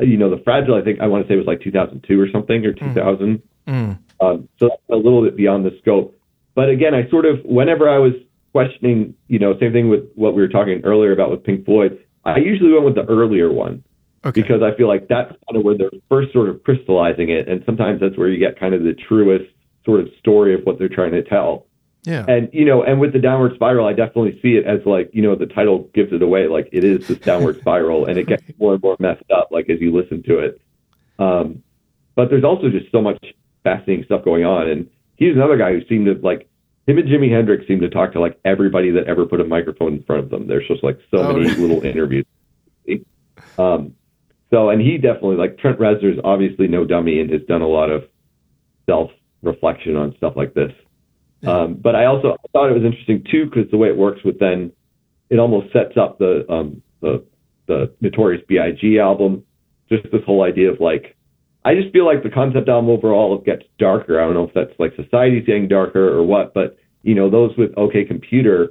you know, the fragile. I think I want to say was like 2002 or something or 2000. Mm. Mm. Um, so a little bit beyond the scope. But again, I sort of whenever I was questioning, you know, same thing with what we were talking earlier about with Pink Floyd. I usually went with the earlier one okay. because I feel like that's kind of where they're first sort of crystallizing it, and sometimes that's where you get kind of the truest sort of story of what they're trying to tell. Yeah. And you know, and with the downward spiral, I definitely see it as like, you know, the title gives it away. Like it is this downward spiral and it gets more and more messed up like as you listen to it. Um but there's also just so much fascinating stuff going on. And he's another guy who seemed to like him and Jimi Hendrix seemed to talk to like everybody that ever put a microphone in front of them. There's just like so oh, many really? little interviews. Um so and he definitely like Trent Reznor's obviously no dummy and has done a lot of self reflection on stuff like this. Um, but I also thought it was interesting too because the way it works with then it almost sets up the um, the the Notorious B.I.G. album. Just this whole idea of like, I just feel like the concept album overall gets darker. I don't know if that's like society's getting darker or what, but you know those with OK Computer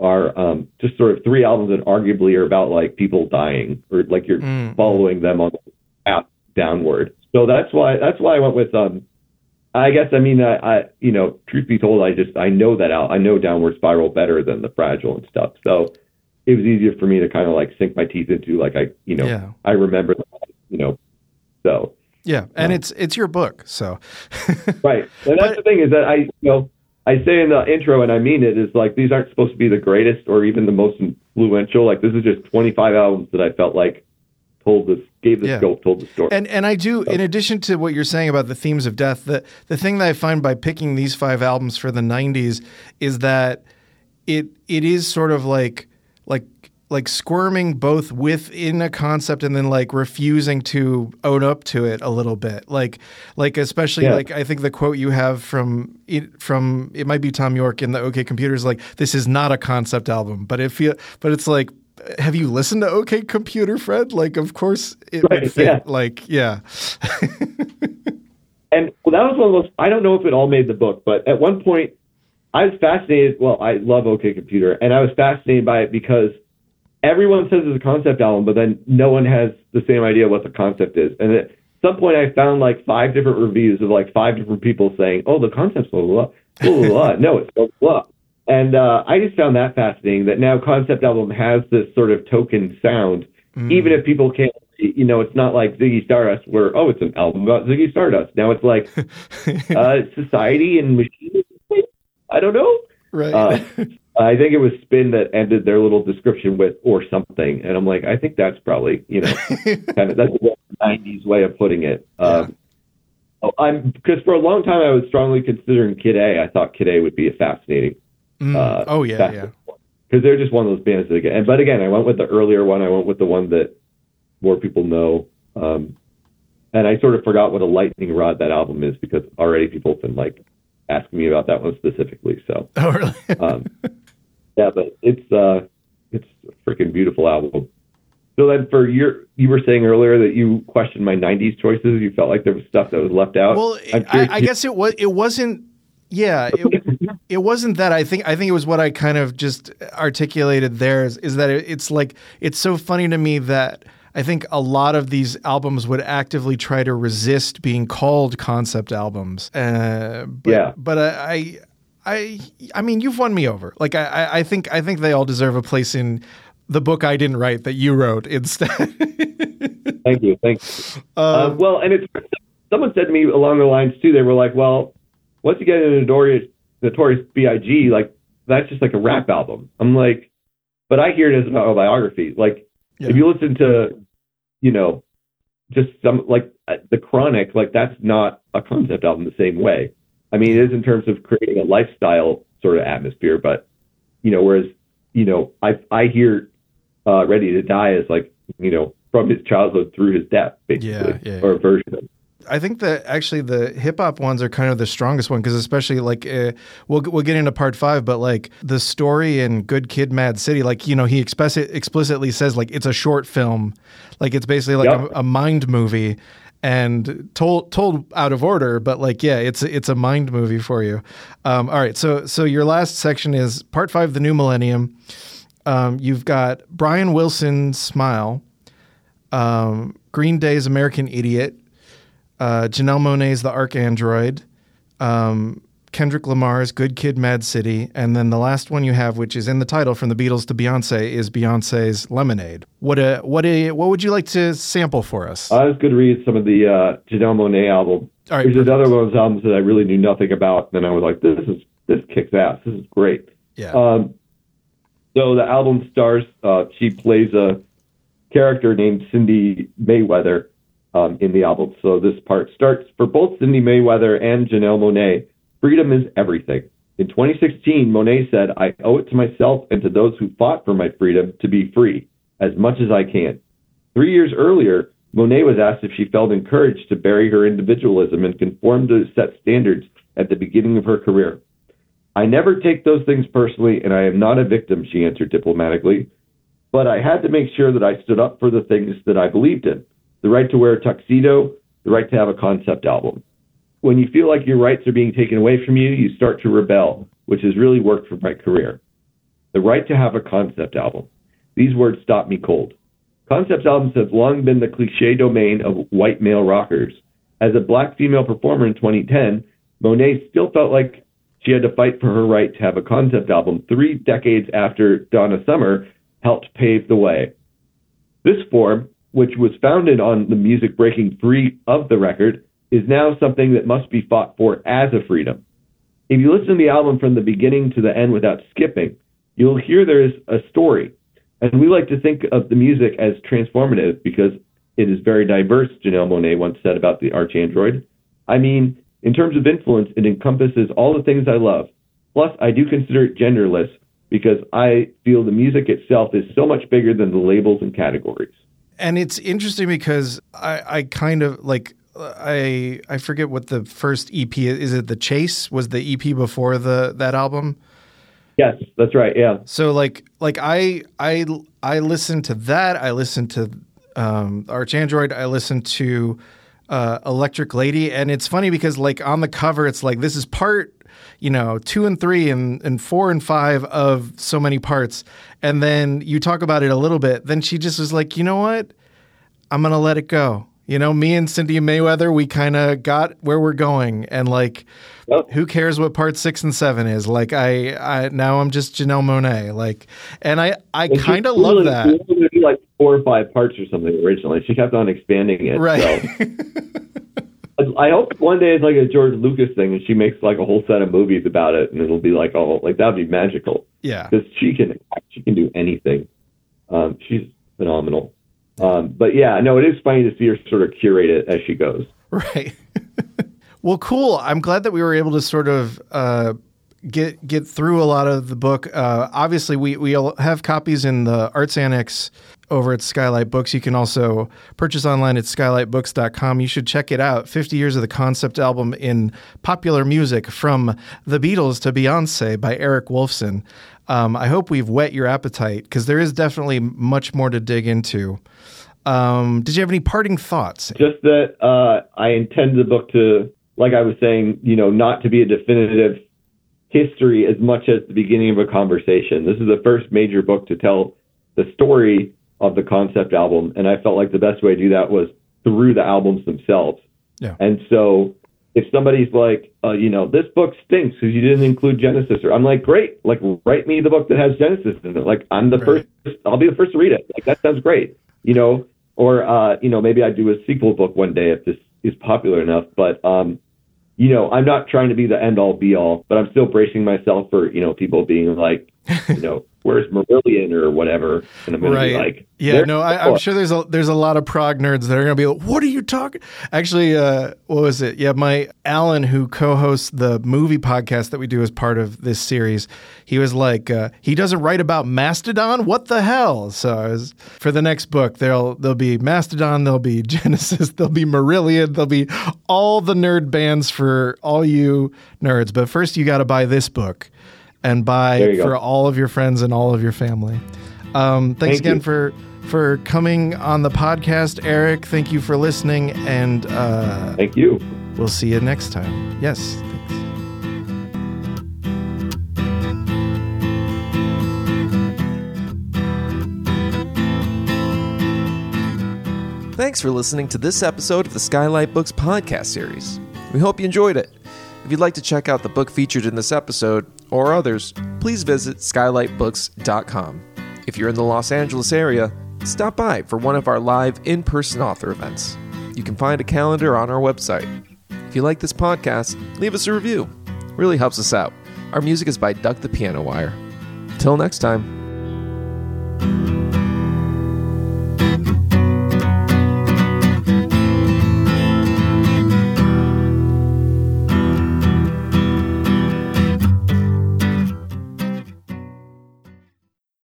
are um, just sort of three albums that arguably are about like people dying or like you're mm. following them on the path downward. So that's why that's why I went with um, I guess I mean I, I you know truth be told I just I know that out I know downward spiral better than the fragile and stuff so it was easier for me to kind of like sink my teeth into like I you know yeah. I remember you know so yeah and um, it's it's your book so right and that's but, the thing is that I you know I say in the intro and I mean it is like these aren't supposed to be the greatest or even the most influential like this is just 25 albums that I felt like told this gave the yeah. scope, told the story. And and I do, so. in addition to what you're saying about the themes of death, the the thing that I find by picking these five albums for the '90s is that it it is sort of like like squirming both within a concept and then like refusing to own up to it a little bit like like especially yeah. like i think the quote you have from it from it might be Thom Yorke in the ok computers like this is not a concept album but it feel but it's like have you listened to OK Computer, Fred? Like, of course it right, would fit. Yeah. Like, yeah. and well, that was one of those. I don't know if it all made the book, but at one point, I was fascinated. Well, I love OK Computer, and I was fascinated by it because everyone says it's a concept album, but then no one has the same idea what the concept is. And at some point, I found like five different reviews of like five different people saying, "Oh, the concept's blah blah blah." blah, blah. no, it's blah blah. And uh, I just found that fascinating that now Concept Album has this sort of token sound, mm. even if people can't, you know, it's not like Ziggy Stardust where, oh, it's an album about Ziggy Stardust. Now it's like uh, society and machines. I don't know. Right. Uh, I think it was Spin that ended their little description with "or something," and I'm like, I think that's probably you know kind of that's the '90s way of putting it. Um, oh, I'm because for a long time I was strongly considering Kid A. I thought Kid A would be a fascinating. Mm. Uh, oh yeah, yeah. Because they're just one of those bands that again. And but again, I went with the earlier one. I went with the one that more people know. Um, and I sort of forgot what a lightning rod that album is because already people have been like asking me about that one specifically. So, oh really? um, yeah, but it's uh, it's a freaking beautiful album. So then, for your, you were saying earlier that you questioned my '90s choices. You felt like there was stuff that was left out. Well, I, I guess it was. It wasn't. Yeah, it, it, wasn't that. I think. I think it was what I kind of just articulated there. Is, is that it, it's like it's so funny to me that I think a lot of these albums would actively try to resist being called concept albums. Uh, but, yeah, but I I I I mean, you've won me over. Like I, I think I think they all deserve a place in the book I didn't write that you wrote instead. thank you, thank you. Um, uh, well, and it's someone said to me along the lines too. They were like, "Well, once you get into Notorious, Notorious B.I.G., like that's just like a rap album." I'm like, but I hear it as an autobiography. Like, yeah. if you listen to, you know, just some like uh, the Chronic, like that's not a concept album the same way. I mean, it is in terms of creating a lifestyle sort of atmosphere, but you know, whereas you know, I I hear uh, Ready to Die is like you know from his childhood through his death, basically, yeah, yeah. or a version of. I think that actually the hip hop ones are kind of the strongest one because especially like uh, we'll we'll get into part five, but like the story in Good Kid, Mad City, like you know he explicit, explicitly says like it's a short film, like it's basically like yep. a, a, mind movie, and told told out of order, but like yeah, it's it's a mind movie for you. Um, all right, so so your last section is part five, the new millennium. Um, you've got Brian Wilson's Smile, um, Green Day's American Idiot, uh, Janelle Monáe's The ArchAndroid, um, Kendrick Lamar's Good Kid, Mad City, and then the last one you have, which is in the title from the Beatles to Beyonce, is Beyonce's Lemonade. What a what a what would you like to sample for us? I was going to read some of the uh, Janelle Monáe album. All right, There's another one of those albums that I really knew nothing about, and I was like, this is this kicks ass. This is great. Yeah. Um, so the album stars, uh, she plays a character named Cindy Mayweather um, in the album. So this part starts for both Cindy Mayweather and Janelle Monáe Freedom is everything. In 2016, Monáe said, I owe it to myself and to those who fought for my freedom to be free as much as I can. Three years earlier, Monáe was asked if she felt encouraged to bury her individualism and conform to set standards at the beginning of her career. I never take those things personally, and I am not a victim, she answered diplomatically. But I had to make sure that I stood up for the things that I believed in the right to wear a tuxedo, the right to have a concept album when you feel like your rights are being taken away from you, you start to rebel, which has really worked for my career. The right to have a concept album. These words stop me cold. Concept albums have long been the cliche domain of white male rockers. As a black female performer in 2010, Monáe still felt like she had to fight for her right to have a concept album three decades after Donna Summer helped pave the way. This form, which was founded on the music breaking free of the record, is now something that must be fought for as a freedom. If you listen to the album from the beginning to the end without skipping, you'll hear there is a story. And we like to think of the music as transformative because it is very diverse, Janelle Monáe once said about the ArchAndroid. I mean, in terms of influence, it encompasses all the things I love. Plus, I do consider it genderless because I feel the music itself is so much bigger than the labels and categories. And it's interesting because I, I kind of like I I forget what the first EP is. Is it the Chase? Was the EP before the that album? Yes, that's right. Yeah. So like like I I I listened to that. I listened to um, ArchAndroid. I listened to uh, Electric Lady, and it's funny because like on the cover, it's like this is part you know two and three and, and four and five of so many parts, and then you talk about it a little bit. Then she just was like, you know what, I'm gonna let it go you know, me and Cindy Mayweather, we kind of got where we're going, and like, yep. who cares what part six and seven is? Like, I, I now I'm just Janelle Monáe, like, and I, I kind of love that. Like four or five parts or something originally. She kept on expanding it, right? So. I hope one day it's like a George Lucas thing, and she makes like a whole set of movies about it, and it'll be like, oh, like that'd be magical. Yeah, because she can she can do anything. Um, she's phenomenal. Um, but yeah, no, it is funny to see her sort of curate it as she goes. Right. well, cool. I'm glad that we were able to sort of uh, get get through a lot of the book. Uh, obviously, we we have copies in the Arts Annex over at Skylight Books. You can also purchase online at skylightbooks.com. You should check it out. 50 years of the concept album in popular music from the Beatles to Beyonce by Eric Wolfson. Um, I hope we've whet your appetite because there is definitely much more to dig into. Um, did you have any parting thoughts? Just that uh, I intend the book to, like I was saying, you know, not to be a definitive history as much as the beginning of a conversation. This is the first major book to tell the story of the concept album, and I felt like the best way to do that was through the albums themselves. Yeah. And so if somebody's like, uh, you know, this book stinks because you didn't include Genesis, or I'm like, great, like write me the book that has Genesis in it. Like I'm the right. first, I'll be the first to read it. Like that sounds great, you know. Or uh, you know, maybe I do a sequel book one day if this is popular enough. But um, you know, I'm not trying to be the end all be all, but I'm still bracing myself for, you know, people being like, you know, where's Marillion or whatever. And I'm going right. to be like, yeah, no, I, am sure there's a there's a lot of prog nerds that are going to be like, what are you talking? Actually, uh, what was it? Yeah, my Alan, who co-hosts the movie podcast that we do as part of this series, he was like, uh, he doesn't write about Mastodon. What the hell? So was, for the next book, there'll there'll be Mastodon, there'll be Genesis, there'll be Marillion, there'll be all the nerd bands for all you nerds. But first, you got to buy this book and buy for go. all of your friends and all of your family. Um, thanks Thank again you. for for coming on the podcast, Eric. Thank you for listening, and uh, thank you. We'll see you next time. Yes. Thanks. Thanks for listening to this episode of the Skylight Books podcast series. We hope you enjoyed it. If you'd like to check out the book featured in this episode or others, please visit skylightbooks.com. If you're in the Los Angeles area, stop by for one of our live in person author events. You can find a calendar on our website. If you like this podcast, leave us a review. It really helps us out. Our music is by Duck the Piano Wire. Till next time.